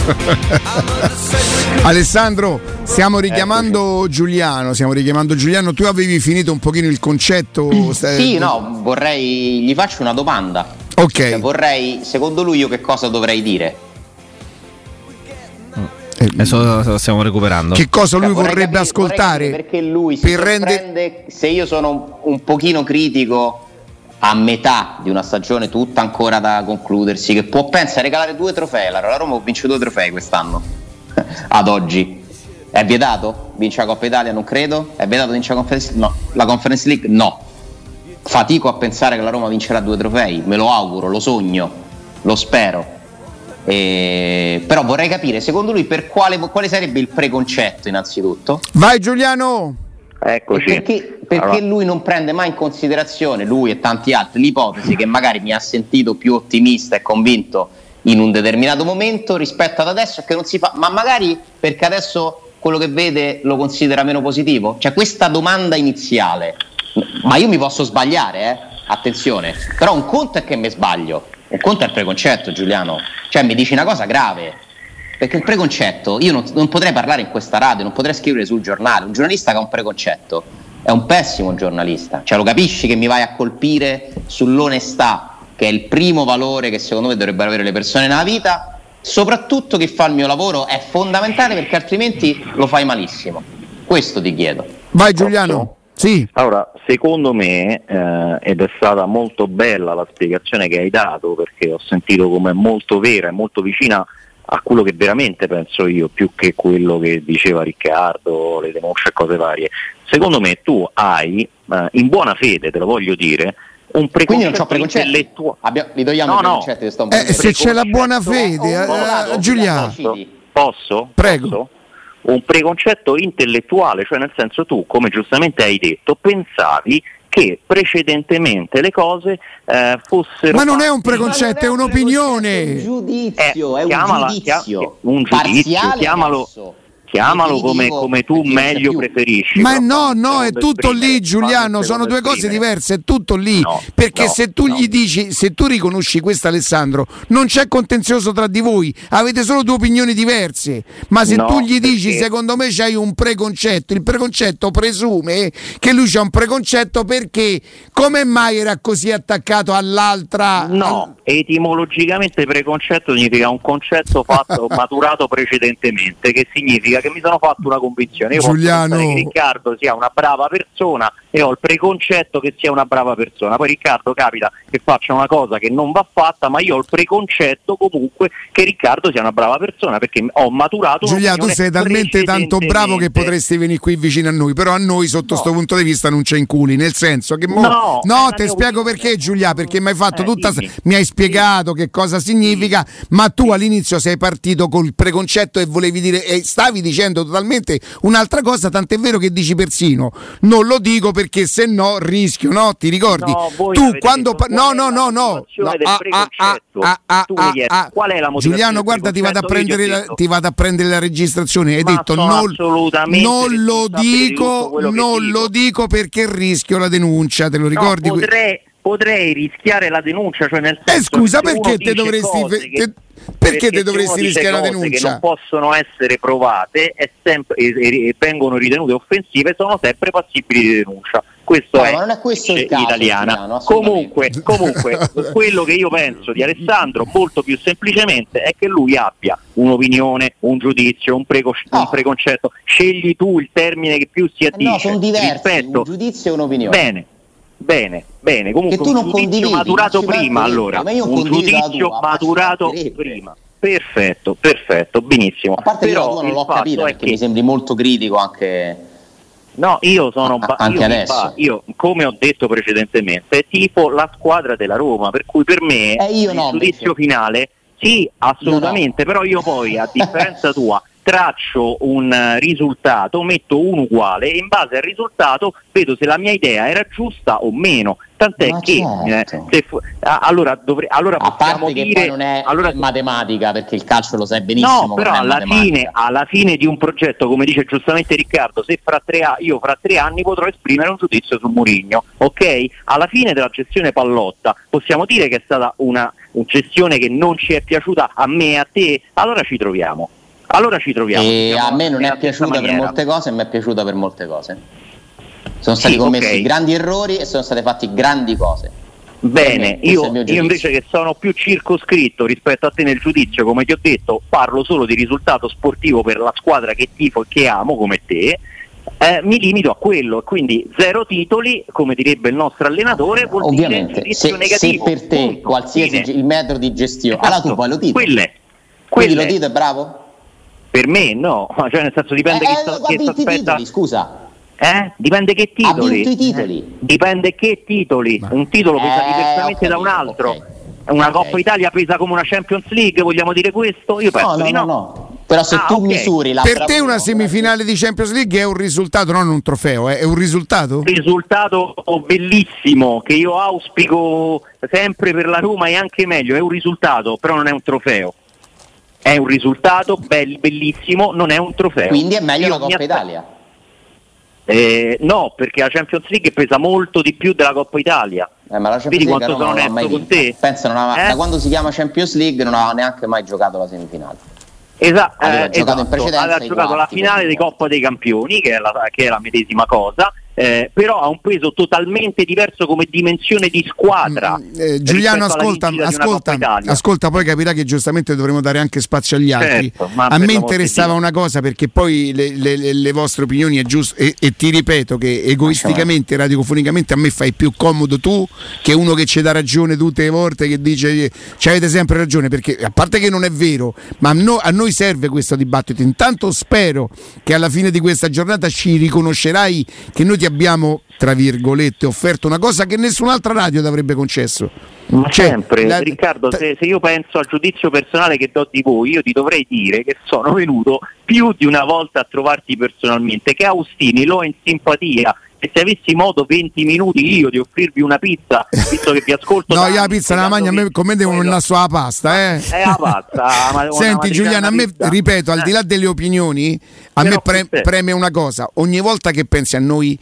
Alessandro, stiamo richiamando Giuliano, stiamo richiamando Giuliano, tu avevi finito un pochino il concetto? sta- Sì, no, vorrei. Gli faccio una domanda. Ok. Cioè, vorrei, secondo lui, io che cosa dovrei dire? Adesso lo stiamo recuperando. Che cosa lui Cioè, vorrei vorrebbe capire- ascoltare? Perché lui si per rende- se io sono un, un pochino critico a metà di una stagione tutta ancora da concludersi, che può pensare a regalare due trofei. La Roma vinto due trofei quest'anno, ad oggi. È vietato? Vince la Coppa Italia? Non credo. È vietato vincere la Conference, no. la Conference League? No. Fatico a pensare che la Roma vincerà due trofei, me lo auguro, lo sogno, lo spero. E- Però vorrei capire, secondo lui, per quale, quale sarebbe il preconcetto innanzitutto? Vai Giuliano! Eccoci. Perché, perché Allora, lui non prende mai in considerazione, lui e tanti altri, l'ipotesi che magari mi ha sentito più ottimista e convinto in un determinato momento rispetto ad adesso che non si fa, ma magari perché adesso quello che vede lo considera meno positivo? Cioè questa domanda iniziale, ma io mi posso sbagliare, eh? attenzione, però un conto è che mi sbaglio, un conto è il preconcetto Giuliano, cioè mi dici una cosa grave, perché il preconcetto, io non, non potrei parlare in questa radio, non potrei scrivere sul giornale. Un giornalista che ha un preconcetto è un pessimo giornalista. Cioè lo capisci che mi vai a colpire sull'onestà, che è il primo valore che secondo me dovrebbero avere le persone nella vita. Soprattutto chi fa il mio lavoro è fondamentale perché altrimenti lo fai malissimo. Questo ti chiedo. Vai Giuliano! Sì, Allora, secondo me, eh, ed è stata molto bella la spiegazione che hai dato, perché ho sentito come molto vera e molto vicina a quello che veramente penso io, più che quello che diceva Riccardo, le denunce e cose varie. Secondo me tu hai, eh, in buona fede, te lo voglio dire, un Quindi non preconcetto intellettuale. Abbiamo- li togliamo No, i no. preconcetti che sto Eh, se c'è la buona fede, eh, Giuliano. Posso? Prego. Posso? Un preconcetto intellettuale, cioè nel senso tu, come giustamente hai detto, pensavi che precedentemente le cose eh, fossero... Ma non è un preconcetto, è un un'opinione. giudizio, Eh, è un chiamala- giudizio. chia- un giudizio, Parziale chiamalo- adesso. Chiamalo come, come tu meglio preferisci. Ma no, no, è tutto lì Giuliano, sono due cose diverse, è tutto lì. No, Perché no, se tu no. gli dici, se tu riconosci questo Alessandro, non c'è contenzioso tra di voi, avete solo due opinioni diverse. Ma se No, tu gli dici, perché- secondo me c'hai un preconcetto, il preconcetto presume che lui c'ha un preconcetto perché come mai era così attaccato all'altra? No, etimologicamente preconcetto significa un concetto fatto, maturato precedentemente, che significa che mi sono fatto una convinzione. Io Giuliano. che Riccardo sia una brava persona e ho il preconcetto che sia una brava persona. Poi Riccardo capita che faccia una cosa che non va fatta, ma io ho il preconcetto comunque che Riccardo sia una brava persona perché ho maturato Giulia, tu sei talmente tanto bravo che potresti venire qui vicino a noi, però a noi sotto No. questo punto di vista non c'è in culi, nel senso che mo- No, no la ti spiego opinione. perché Giulia, perché mi hai fatto Eh, tutta dimmi. mi hai spiegato che cosa significa, ma tu all'inizio sei partito col preconcetto e volevi dire e stavi dicendo totalmente un'altra cosa, tant'è vero che dici persino non lo dico perché se no rischio, no? Ti ricordi? No, voi tu quando pa- no, no, no, no, no, ah, ah, ah, ah, ah, ah. qual è la motivazione Giuliano, guarda, ti vado la, ti vado a prendere la registrazione. Hai Ma detto non, non lo dico, non dico. lo dico perché rischio la denuncia, te lo No, ricordi? que- potrei, potrei rischiare la denuncia, cioè nel Eh, senso scusa, che se perché uno te dice dovresti cose fe- che- te- perché te se dovresti rischiare la denuncia? che non possono essere provate sempre, e, e- e vengono ritenute offensive sono sempre passibili di denuncia. Questo No, è, non è questo il legge caso, italiana. Assolutamente. comunque, comunque quello che io penso di Alessandro molto più semplicemente è che lui abbia un'opinione, un giudizio, un, preco- un No. preconcetto. Scegli tu il termine che più si Eh addice. no, sono diversi, rispetto. un giudizio e un'opinione. Bene, bene, bene. Comunque Che tu non un giudizio maturato prima, allora. ma io Un giudizio tua, maturato prima. Perfetto, perfetto, benissimo. A parte che Però io non l'ho è perché che- mi sembri molto critico anche. No, io sono ba- anche io adesso. ba- io, come ho detto precedentemente, tipo la squadra della Roma, per cui per me Eh, il no, giudizio invece. finale sì, assolutamente, però io poi a differenza tua traccio un eh, risultato, metto uno uguale e in base al risultato vedo se la mia idea era giusta o meno. Tant'è Ma che certo. eh, fu- a- allora, dovre- allora A parte che dire non è allora, matematica, perché il calcio lo sai benissimo. No, però alla fine, alla fine di un progetto, come dice giustamente Riccardo, se fra tre a- io fra tre anni potrò esprimere un giudizio su Murigno, ok? Alla fine della gestione Pallotta possiamo dire che è stata una, una gestione che non ci è piaciuta a me e a te, allora ci troviamo. Allora ci troviamo. E Siamo a me non è piaciuta per molte cose, mi è piaciuta per molte cose. Sono stati Sì, commessi ok. grandi errori e sono state fatte grandi cose. Bene, io, io invece che sono più circoscritto rispetto a te nel giudizio, come ti ho detto, parlo solo di risultato sportivo per la squadra che tifo e che amo come te. eh, mi limito a quello, quindi zero titoli, come direbbe il nostro allenatore, vuol Ovviamente, dire se, giudizio se negativo. per te punto, qualsiasi fine. il metodo di gestione, Esatto, allora tu poi lo titoli. Quelle, Quindi quelle- lo dite, bravo? Per me no, cioè nel senso dipende Eh, chi eh, sta- chi aspetta. titoli, scusa. Eh? Dipende che Ha titoli. vinto i titoli. Eh, Dipende che titoli. Un titolo pesa Eh, diversamente ho da un capito, altro. ok. Una Ok. Coppa Italia pesa come una Champions League, vogliamo dire questo? Io penso No, no, di no, no. no. Però se Ah, tu ok. misuri la Per te una semifinale di Champions League è un risultato, non un trofeo, eh, è un risultato? risultato bellissimo che io auspico sempre per la Roma e anche meglio, è un risultato, però non è un trofeo. È un risultato bel- bellissimo, non è un trofeo. Quindi è meglio Io la Coppa aspe- Italia. Eh, no, perché la Champions League pesa molto di più della Coppa Italia. Eh, ma la Champions Vedi League quanto sono onesto con te? Pensa, ha- Eh? da quando si chiama Champions League non ha neanche mai giocato la semifinale. Esatto, Aveva eh, giocato in esatto. precedenza aveva giocato la quarti, finale per di Coppa dei Campioni, che è la, che è la medesima cosa, eh, però ha un peso totalmente diverso come dimensione di squadra. Eh, Giuliano, ascolta, ascolta, ascolta, poi capirà che giustamente dovremo dare anche spazio agli altri. Certo, a me interessava una cosa perché poi le, le- le- le vostre opinioni è giusto e, e ti ripeto che egoisticamente, radiofonicamente a me fai più comodo tu che uno che ci dà ragione tutte le volte che dice ci avete sempre ragione perché a parte che non è vero, ma a, no- a noi serve questo dibattito. Intanto spero che alla fine di questa giornata ci riconoscerai che noi ti abbiamo tra virgolette offerto una cosa che nessun'altra radio ti avrebbe concesso. Ma Cioè, sempre, la- Riccardo, se, se io penso al giudizio personale che do di voi, io ti dovrei dire che sono venuto più di una volta a trovarti personalmente, che Austini lo è in simpatia. E se avessi modo 20 minuti io di offrirvi una pizza, visto che vi ascolto. No, tanto, io la pizza la magna, a me, che- con me devono quello- il la pasta, eh. È la ma- una Senti Giuliano, a me, pizza. ripeto, al di là delle opinioni, a Però me pre- preme una cosa, ogni volta che pensi a noi,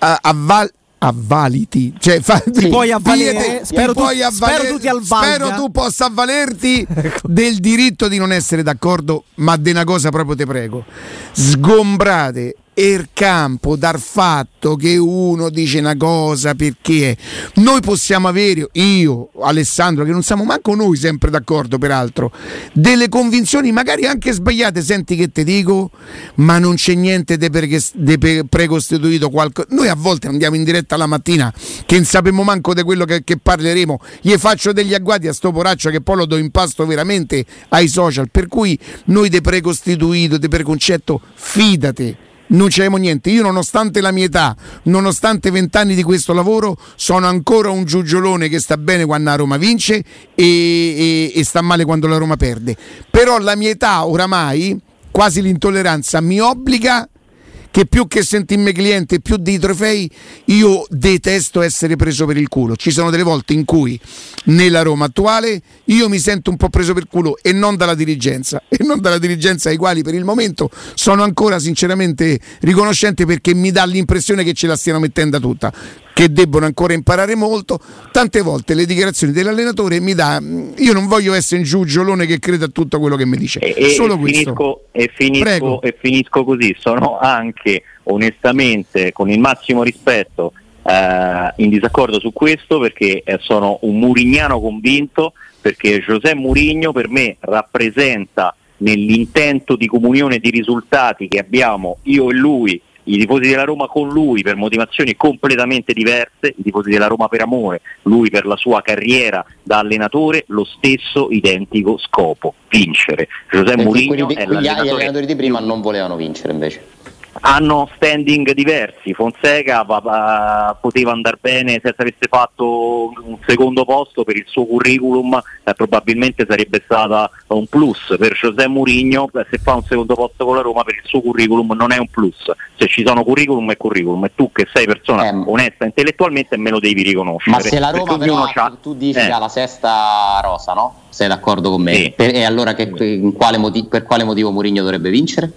a, avval- avvaliti, cioè fa, Ti puoi avvalere? Spero ti tu- puoi spero tu ti avvalga. spero tu possa avvalerti del diritto di non essere d'accordo, ma di una cosa proprio te prego. Sgombrate il campo dal fatto che uno dice una cosa perché noi possiamo avere, io, Alessandro, che non siamo manco noi sempre d'accordo peraltro, delle convinzioni magari anche sbagliate, senti che ti dico, ma non c'è niente di precostituito qualcosa. Noi a volte andiamo in diretta la mattina che non sappiamo manco di quello che, che parleremo, gli faccio degli agguati a sto poraccio che poi lo do in pasto veramente ai social, per cui noi de precostituito, de preconcetto, fidate non c'eremo niente. Io, nonostante la mia età, nonostante vent'anni di questo lavoro, sono ancora un giugiolone che sta bene quando la Roma vince e, e- e sta male quando la Roma perde. Però la mia età, oramai, quasi l'intolleranza, mi obbliga che più che sentirmi cliente, più dei trofei, io detesto essere preso per il culo. Ci sono delle volte in cui nella Roma attuale io mi sento un po' preso per il culo e non dalla dirigenza, e non dalla dirigenza ai quali per il momento sono ancora sinceramente riconoscente perché mi dà l'impressione che ce la stiano mettendo tutta che debbono ancora imparare molto. Tante volte le dichiarazioni dell'allenatore mi dà. Io non voglio essere un giugiolone che crede a tutto quello che mi dice. E, Solo e questo. finisco, e, finisco, e finisco così, sono anche onestamente con il massimo rispetto eh, in disaccordo su questo perché eh, sono un murignano convinto perché José Murigno per me rappresenta nell'intento di comunione di risultati che abbiamo io e lui i tifosi della Roma con lui per motivazioni completamente diverse, i tifosi della Roma per amore, lui per la sua carriera da allenatore, lo stesso identico scopo, vincere. José Perché Mourinho quelli, è quegli- gli allenatori di prima non volevano vincere invece. Hanno standing diversi. Fonseca va- poteva andare bene se avesse fatto un secondo posto per il suo curriculum, eh, probabilmente sarebbe stata un plus. Per José Mourinho, eh, se fa un secondo posto con la Roma, per il suo curriculum non è un plus. Se ci sono curriculum è curriculum, e tu che sei persona Eh, onesta intellettualmente me lo devi riconoscere. Ma se la Roma però c'ha- tu dici eh. che ha la sesta rosa, no? Sei d'accordo con me? Sì. Per- e allora che- in quale moti- per quale motivo Mourinho dovrebbe vincere?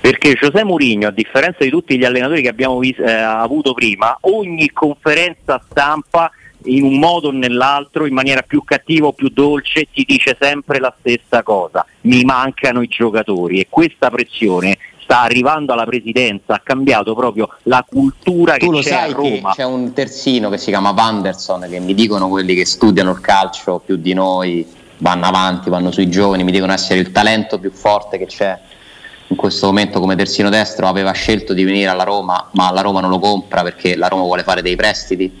Perché José Mourinho, a differenza di tutti gli allenatori che abbiamo vis- eh, avuto prima, ogni conferenza stampa in un modo o nell'altro, in maniera più cattiva o più dolce, ti dice sempre la stessa cosa. Mi mancano i giocatori e questa pressione sta arrivando alla presidenza, ha cambiato proprio la cultura Tu che lo c'è sai a che Roma. c'è un terzino che si chiama Vanderson, che mi dicono quelli che studiano il calcio più di noi, vanno avanti, vanno sui giovani, mi dicono essere il talento più forte che c'è in questo momento come terzino destro, aveva scelto di venire alla Roma, ma la Roma non lo compra perché la Roma vuole fare dei prestiti.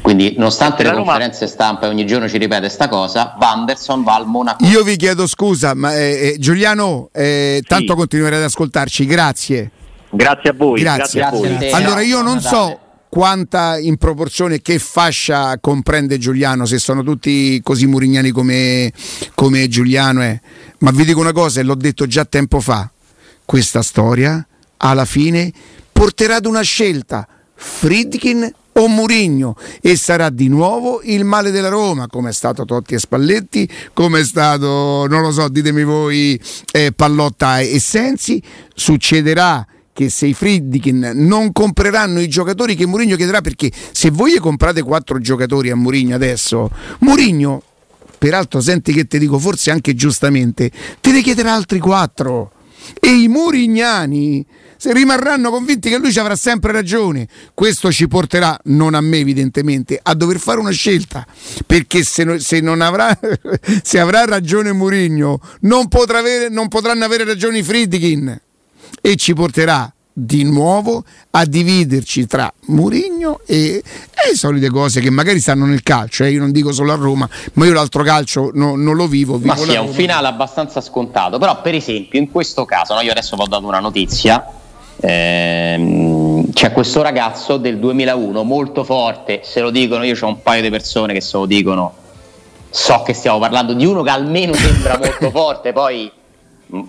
Quindi, nonostante le Roma- conferenze stampa e ogni giorno ci ripete sta cosa, Vanderson va al Monaco. Io vi chiedo scusa, ma eh, eh, Giuliano, eh, tanto Sì. continuerete ad ascoltarci, grazie. Grazie a voi. Grazie. a Grazie voi. a te. Allora io non so quanta in proporzione, che fascia comprende Giuliano, se sono tutti così murignani come, come Giuliano è, ma vi dico una cosa e l'ho detto già tempo fa, questa storia alla fine porterà ad una scelta, Friedkin o Murigno e sarà di nuovo il male della Roma come è stato Totti e Spalletti come è stato non lo so ditemi voi eh, Pallotta e Sensi. Succederà che se i Friedkin non compreranno i giocatori che Mourinho chiederà perché se voi comprate quattro giocatori a Mourinho adesso Mourinho peraltro senti che ti dico forse anche giustamente te ne chiederà altri quattro e i murignani se rimarranno convinti che lui ci avrà sempre ragione. Questo ci porterà, non a me evidentemente, a dover fare una scelta. Perché se, se non avrà, se avrà ragione Murigno, non, potrà avere- non potranno avere ragione Friedkin. E ci porterà di nuovo a dividerci tra Murigno e, e le solite cose che magari stanno nel calcio. eh. Io non dico solo a Roma, ma io l'altro calcio no- non lo vivo. Ma vivo sì, la è un finale abbastanza scontato. Però, per esempio, in questo caso, no, io adesso vi ho dato una notizia. ehm, c'è questo ragazzo del 2001 molto forte. Se lo dicono, io ho un paio di persone che se lo dicono. So che stiamo parlando di uno che almeno sembra molto forte. Poi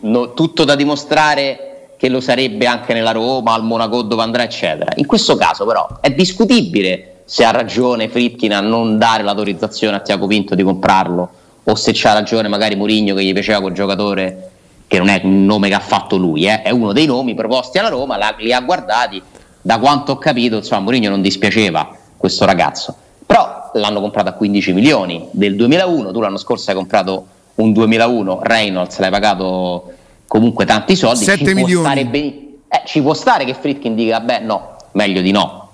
no, tutto da dimostrare che lo sarebbe anche nella Roma, al Monaco dove andrà, eccetera. In questo caso, però, è discutibile se ha ragione Fritkin a non dare l'autorizzazione a Tiago Pinto di comprarlo o se c'ha ragione magari Mourinho che gli piaceva quel giocatore che non è un nome che ha fatto lui, eh, è uno dei nomi proposti alla Roma, la- li ha guardati, da quanto ho capito, insomma, Mourinho non dispiaceva questo ragazzo. Però l'hanno comprato a 15 milioni del 2001, tu l'anno scorso hai comprato un 2001, Reynolds l'hai pagato comunque tanti soldi, 7 ci può milioni. stare beni- eh, ci può stare che Fritkin dica, beh no, meglio di no.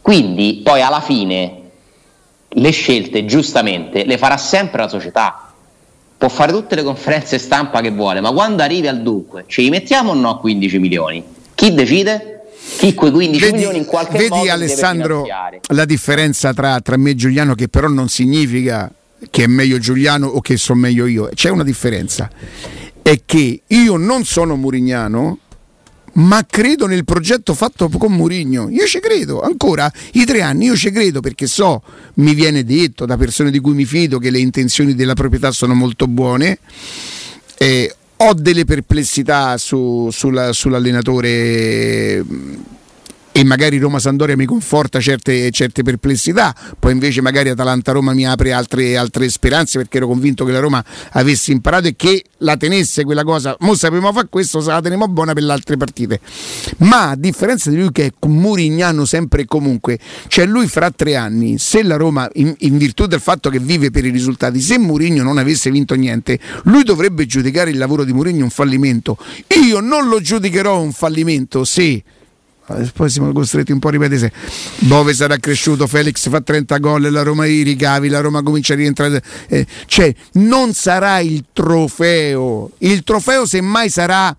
Quindi poi alla fine le scelte giustamente le farà sempre la società. Può fare tutte le conferenze stampa che vuole, ma quando arrivi al dunque, ci rimettiamo o no a 15 milioni? Chi decide? Chi quei 15 milioni in qualche vedi, modo deve Alessandro la differenza tra, tra me e Giuliano che però non significa che è meglio Giuliano o che so meglio io c'è una differenza è che io non sono murignano ma credo nel progetto fatto con Murigno. Io ci credo ancora i tre anni io ci credo perché so mi viene detto da persone di cui mi fido che le intenzioni della proprietà sono molto buone eh, ho delle perplessità su- sulla- sull'allenatore e magari Roma-Sandoria mi conforta certe, certe perplessità, poi invece magari Atalanta-Roma mi apre altre, altre speranze perché ero convinto che la Roma avesse imparato e che la tenesse quella cosa, mo sappiamo fare questo, se la teniamo buona per le altre partite. Ma a differenza di lui che è murignano sempre e comunque, cioè lui fra tre anni, se la Roma, in, in virtù del fatto che vive per i risultati, se Murigno non avesse vinto niente, lui dovrebbe giudicare il lavoro di Murigno un fallimento. Io non lo giudicherò un fallimento se poi siamo costretti un po' a ripetere Bove sarà cresciuto, Felix fa 30 gol, la Roma i ricavi, la Roma comincia a rientrare, eh, cioè non sarà il trofeo, il trofeo semmai sarà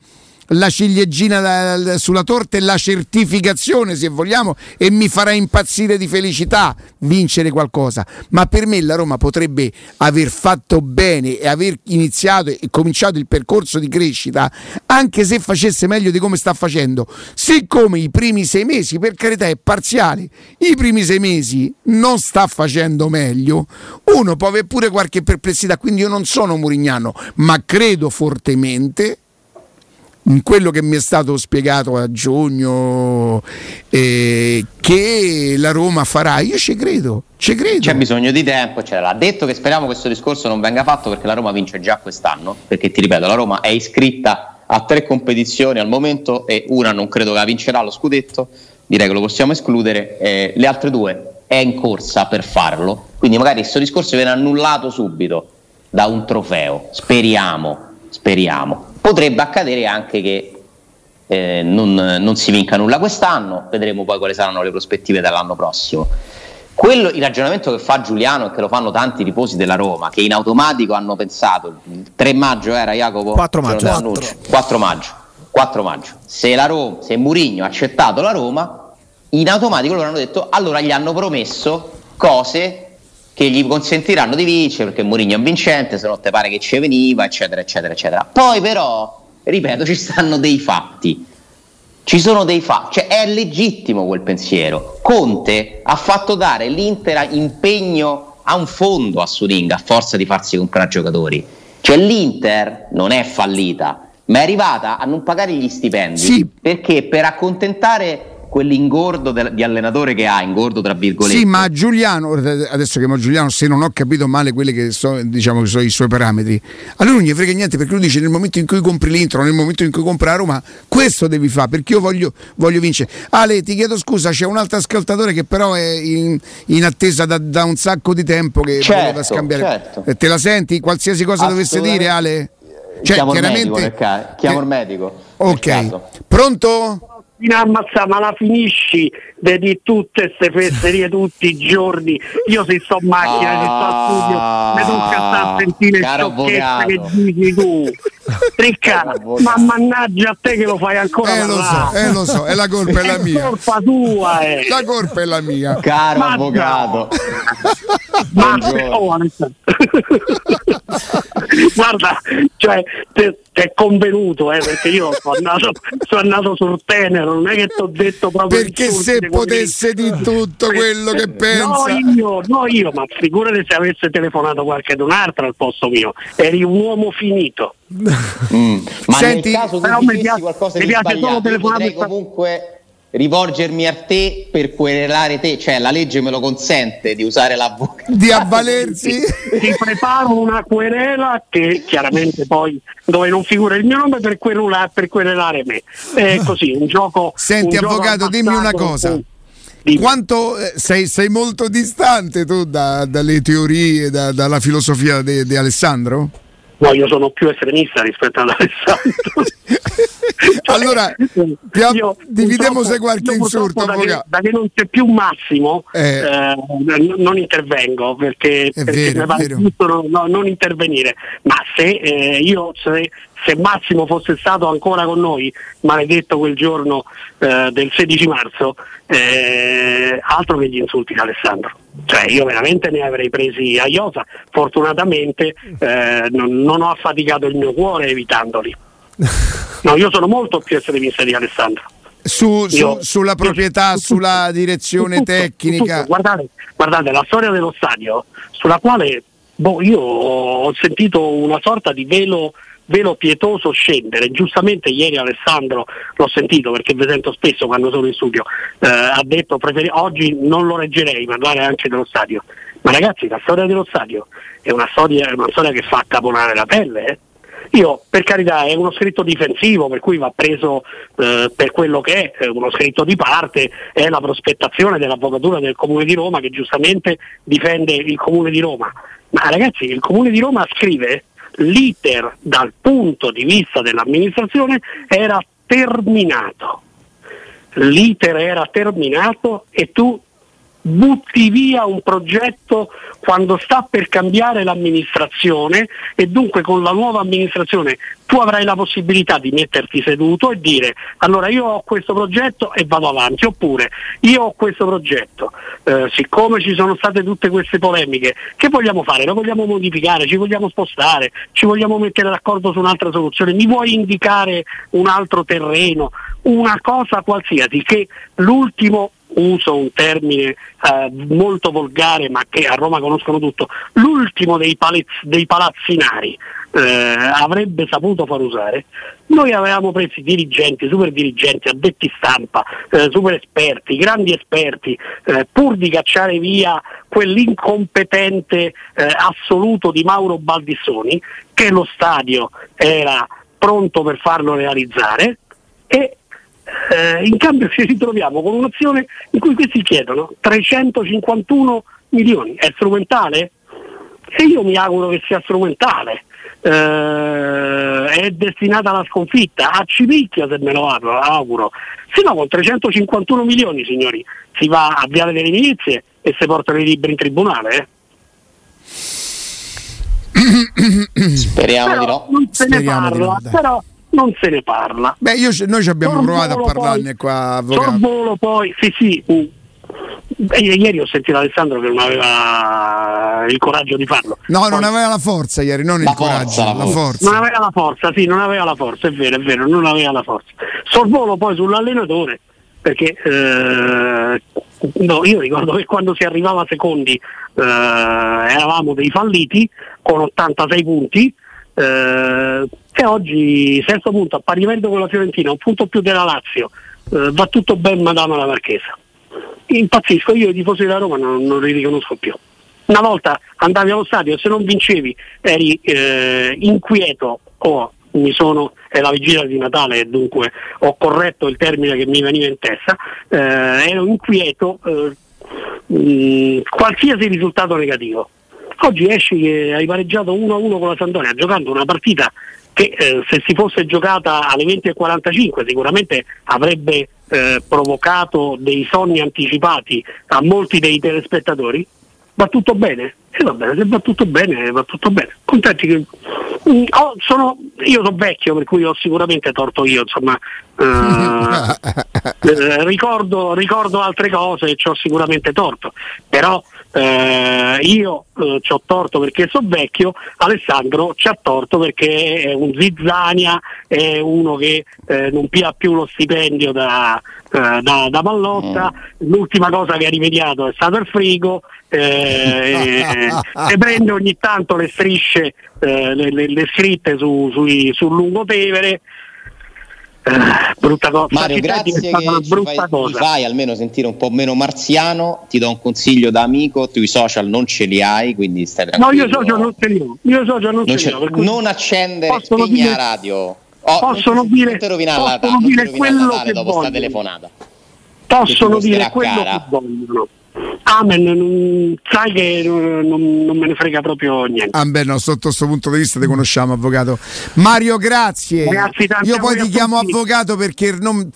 la ciliegina sulla torta e la certificazione se vogliamo e mi farà impazzire di felicità vincere qualcosa. Ma per me la Roma potrebbe aver fatto bene e aver iniziato e cominciato il percorso di crescita anche se facesse meglio di come sta facendo. Siccome i primi sei mesi per carità è parziale i primi sei mesi non sta facendo meglio uno può avere pure qualche perplessità quindi io non sono murignano ma credo fortemente quello che mi è stato spiegato a giugno eh, che la Roma farà, io ci credo, ci credo. C'è bisogno di tempo, eccetera. Ha detto che speriamo questo discorso non venga fatto perché la Roma vince già quest'anno. Perché ti ripeto, la Roma è iscritta a tre competizioni al momento e una non credo che la vincerà lo scudetto, direi che lo possiamo escludere. eh, le altre due è in corsa per farlo. Quindi magari questo discorso viene annullato subito da un trofeo. Speriamo, speriamo. Potrebbe accadere anche che eh, non, non si vinca nulla quest'anno, vedremo poi quali saranno le prospettive dell'anno prossimo. Quello, il ragionamento che fa Giuliano e che lo fanno tanti tifosi della Roma, che in automatico hanno pensato, il 3 maggio era Jacopo? 4 maggio. 4. 4 maggio. 4 maggio. Se, la Roma, se Murigno ha accettato la Roma, in automatico loro hanno detto allora gli hanno promesso cose che gli consentiranno di vincere perché Mourinho è vincente, se non te pare che ci veniva, eccetera, eccetera, eccetera. Poi però, ripeto, ci stanno dei fatti. Ci sono dei fatti, cioè è legittimo quel pensiero. Conte ha fatto dare l'Inter impegno a un fondo a Suringa a forza di farsi comprare giocatori. Cioè l'Inter non è fallita, ma è arrivata a non pagare gli stipendi Sì. perché per accontentare quell'ingordo del- di allenatore che ha, ingordo tra virgolette. Sì, ma Giuliano, adesso chiamo Giuliano, se non ho capito male quelli che, so, diciamo, che sono i suoi parametri, a lui non gli frega niente perché lui dice nel momento in cui compri l'intro, nel momento in cui compri la Roma, questo devi fare perché io voglio, voglio vincere. Ale, ti chiedo scusa, c'è un altro ascoltatore che però è in, in attesa da, da un sacco di tempo che Certo, voleva scambiare. certo. Eh, Te la senti? Qualsiasi cosa dovesse dire, Ale? Cioè, chiamo il chiaramente- medico, nel ca- chiamo il medico. Ok, pronto? Fino a ammazzare, ma la finisci di tutte queste fesserie tutti i giorni. Io se sto in macchina, se sto al studio, mi tocca stare a sentire Ah, caro sciocchezze che dici tu. Ricca, avvocato. ma mannaggia a te che lo fai ancora Eh lo so, eh lo so, è la colpa è la È mia. colpa tua, eh. La colpa è la mia. Caro Ma avvocato. Ma Buongiorno. oh, guarda, cioè, ti è convenuto, eh, perché io sono andato, sono andato sul tenero, non è che ti ho detto proprio Perché se di quelli- potesse di tutto quello che pensa. No io, no io, ma figurati se avesse telefonato qualche d'un altro al posto mio. Eri un uomo finito. Mm. Ma Senti, nel caso tu mi dicessi piace- qualcosa mi di sbagliato, potrei comunque rivolgermi a te per querelare te, cioè la legge me lo consente di usare l'avvocato. Di avvalersi. Ti preparo una querela che chiaramente poi dove non figura il mio nome per, querula- per querelare me. È così, un gioco. Senti, un gioco avvocato, dimmi una cosa. dimmi. Quanto eh, sei, sei molto distante tu da- dalle teorie, da- dalla filosofia di Alessandro? No, io sono più estremista rispetto ad Alessandro. Allora, ti ab- dividiamo se qualche insulto, da che, da che non c'è più Massimo Eh. eh, n- non intervengo perché, È perché vero, mi vero. giusto no- no- non intervenire ma se eh, io se, se Massimo fosse stato ancora con noi maledetto quel giorno eh, del 16 marzo eh, altro che gli insulti di Alessandro cioè io veramente ne avrei presi a iosa fortunatamente eh, non, non ho affaticato il mio cuore evitandoli no io sono molto più estremista di Alessandro Su- su- sulla proprietà, sulla direzione tutto, tecnica. tutto. Guardate, guardate, la storia dello stadio, sulla quale boh, io ho sentito una sorta di velo, velo pietoso scendere. Giustamente ieri Alessandro l'ho sentito perché vi sento spesso quando sono in studio. eh, ha detto preferi- oggi non lo leggerei parlare anche dello stadio. Ma ragazzi, la storia dello stadio è una storia, una storia che fa caponare la pelle. eh. Io, per carità, è uno scritto difensivo, per cui va preso eh, per quello che è uno scritto di parte, è la prospettazione dell'avvocatura del Comune di Roma che giustamente difende il Comune di Roma. Ma ragazzi, il Comune di Roma scrive l'iter dal punto di vista dell'amministrazione era terminato. L'iter era terminato e tu butti via un progetto quando sta per cambiare l'amministrazione e dunque con la nuova amministrazione tu avrai la possibilità di metterti seduto e dire allora io ho questo progetto e vado avanti oppure io ho questo progetto eh, siccome ci sono state tutte queste polemiche che vogliamo fare? Lo vogliamo modificare? Ci vogliamo spostare? Ci vogliamo mettere d'accordo su un'altra soluzione? Mi vuoi indicare un altro terreno? Una cosa qualsiasi che l'ultimo uso un termine eh, molto volgare ma che a Roma conoscono tutto, l'ultimo dei, palez- dei palazzinari eh, avrebbe saputo far usare, noi avevamo preso i dirigenti, super dirigenti, addetti stampa, eh, super esperti, grandi esperti, eh, pur di cacciare via quell'incompetente eh, assoluto di Mauro Baldissoni, che lo stadio era pronto per farlo realizzare e eh, in cambio ci ritroviamo con un'azione in cui questi chiedono 351 milioni. È strumentale? E io mi auguro che sia strumentale, eh, è destinata alla sconfitta, a Civicchia se me lo auguro, auguro. Se no con 351 milioni signori si va a Viale delle Milizie e si portano i libri in tribunale. Eh. Speriamo Però di no. non se ne parla, no, dai. però non se ne parla. Beh, io, noi ci abbiamo Sorvolo provato a parlarne poi- qua, avvocato. Sorvolo poi, sì sì. Eh, ieri ho sentito Alessandro che non aveva il coraggio di farlo. No, non aveva la forza ieri, non La il coraggio, forza, la la forza. forza. Non aveva la forza, sì, non aveva la forza, è vero, è vero, non aveva la forza. Sorvolo poi sull'allenatore, perché eh, no, io ricordo che quando si arrivava secondi eh, eravamo dei falliti con 86 punti eh, e oggi sesto punto a parimento con la Fiorentina, un punto più della Lazio, eh, va tutto ben Madama la Marchesa. Impazzisco, io i tifosi della Roma non, non li riconosco più. Una volta andavi allo stadio, se non vincevi eri eh, inquieto o mi sono, è la vigilia di Natale e dunque ho corretto il termine che mi veniva in testa, eh, ero inquieto eh, mh, qualsiasi risultato negativo. Oggi esci che hai pareggiato 1-1 con la Sandoria giocando una partita che eh, se si fosse giocata alle 20.45 sicuramente avrebbe eh, provocato dei sogni anticipati a molti dei telespettatori, va tutto bene? E va bene, se va tutto bene, va tutto bene. Contenti che... Mm, ho- sono- io sono vecchio, per cui ho sicuramente torto io, insomma. eh, eh, ricordo, ricordo altre cose e ci ho sicuramente torto, però eh, io eh, ci ho torto perché sono vecchio, Alessandro ci ha torto perché è un zizzania, è uno che eh, non pia più lo stipendio da, eh, da, da Pallotta, l'ultima cosa che ha rimediato è stato il frigo, eh, e prende ogni tanto le strisce, eh, le, le- le scritte su, sui- sul lungotevere. Eh, brutta cosa. Mario, grazie una che ci brutta fai, mi cosa. fai almeno sentire un po' meno marziano. Ti do un consiglio da amico, tu i social non ce li hai, quindi stai No, io social non ce li ho. Io social non, Non, ce li ho. non accendere, spegni dire- radio. Oh, possono non dire- non possono non dire quello Natale che dopo sta vogliono. telefonata. possono dire quello cara. che vogliono. Amen, non- sai che non, non- non me ne frega proprio niente. Ah, beh, no, sotto questo punto di vista ti conosciamo, avvocato. Mario, grazie. Ragazzi, io poi ti chiamo tutti. avvocato perché non.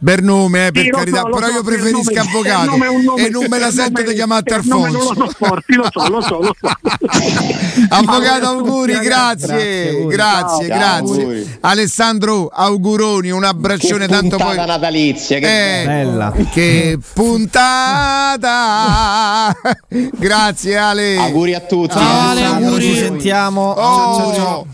Per nome, eh, per Sì, carità, so, però so, io preferisco nome- avvocato per nome e non me la sento nome- di chiamarti Alfonso. Non lo sopporti, lo so, lo so, lo so. Avvocato, auguri, grazie, grazie, Ciao, grazie. auguri. Alessandro, auguroni, un abbraccione Che tanto puntata poi. natalizia, che Eh, Bella. Che puntata! grazie Ale. Auguri a tutti. Ciao Ale, auguri. ci Ci sentiamo. Oh, Ciao, ciao, ciao.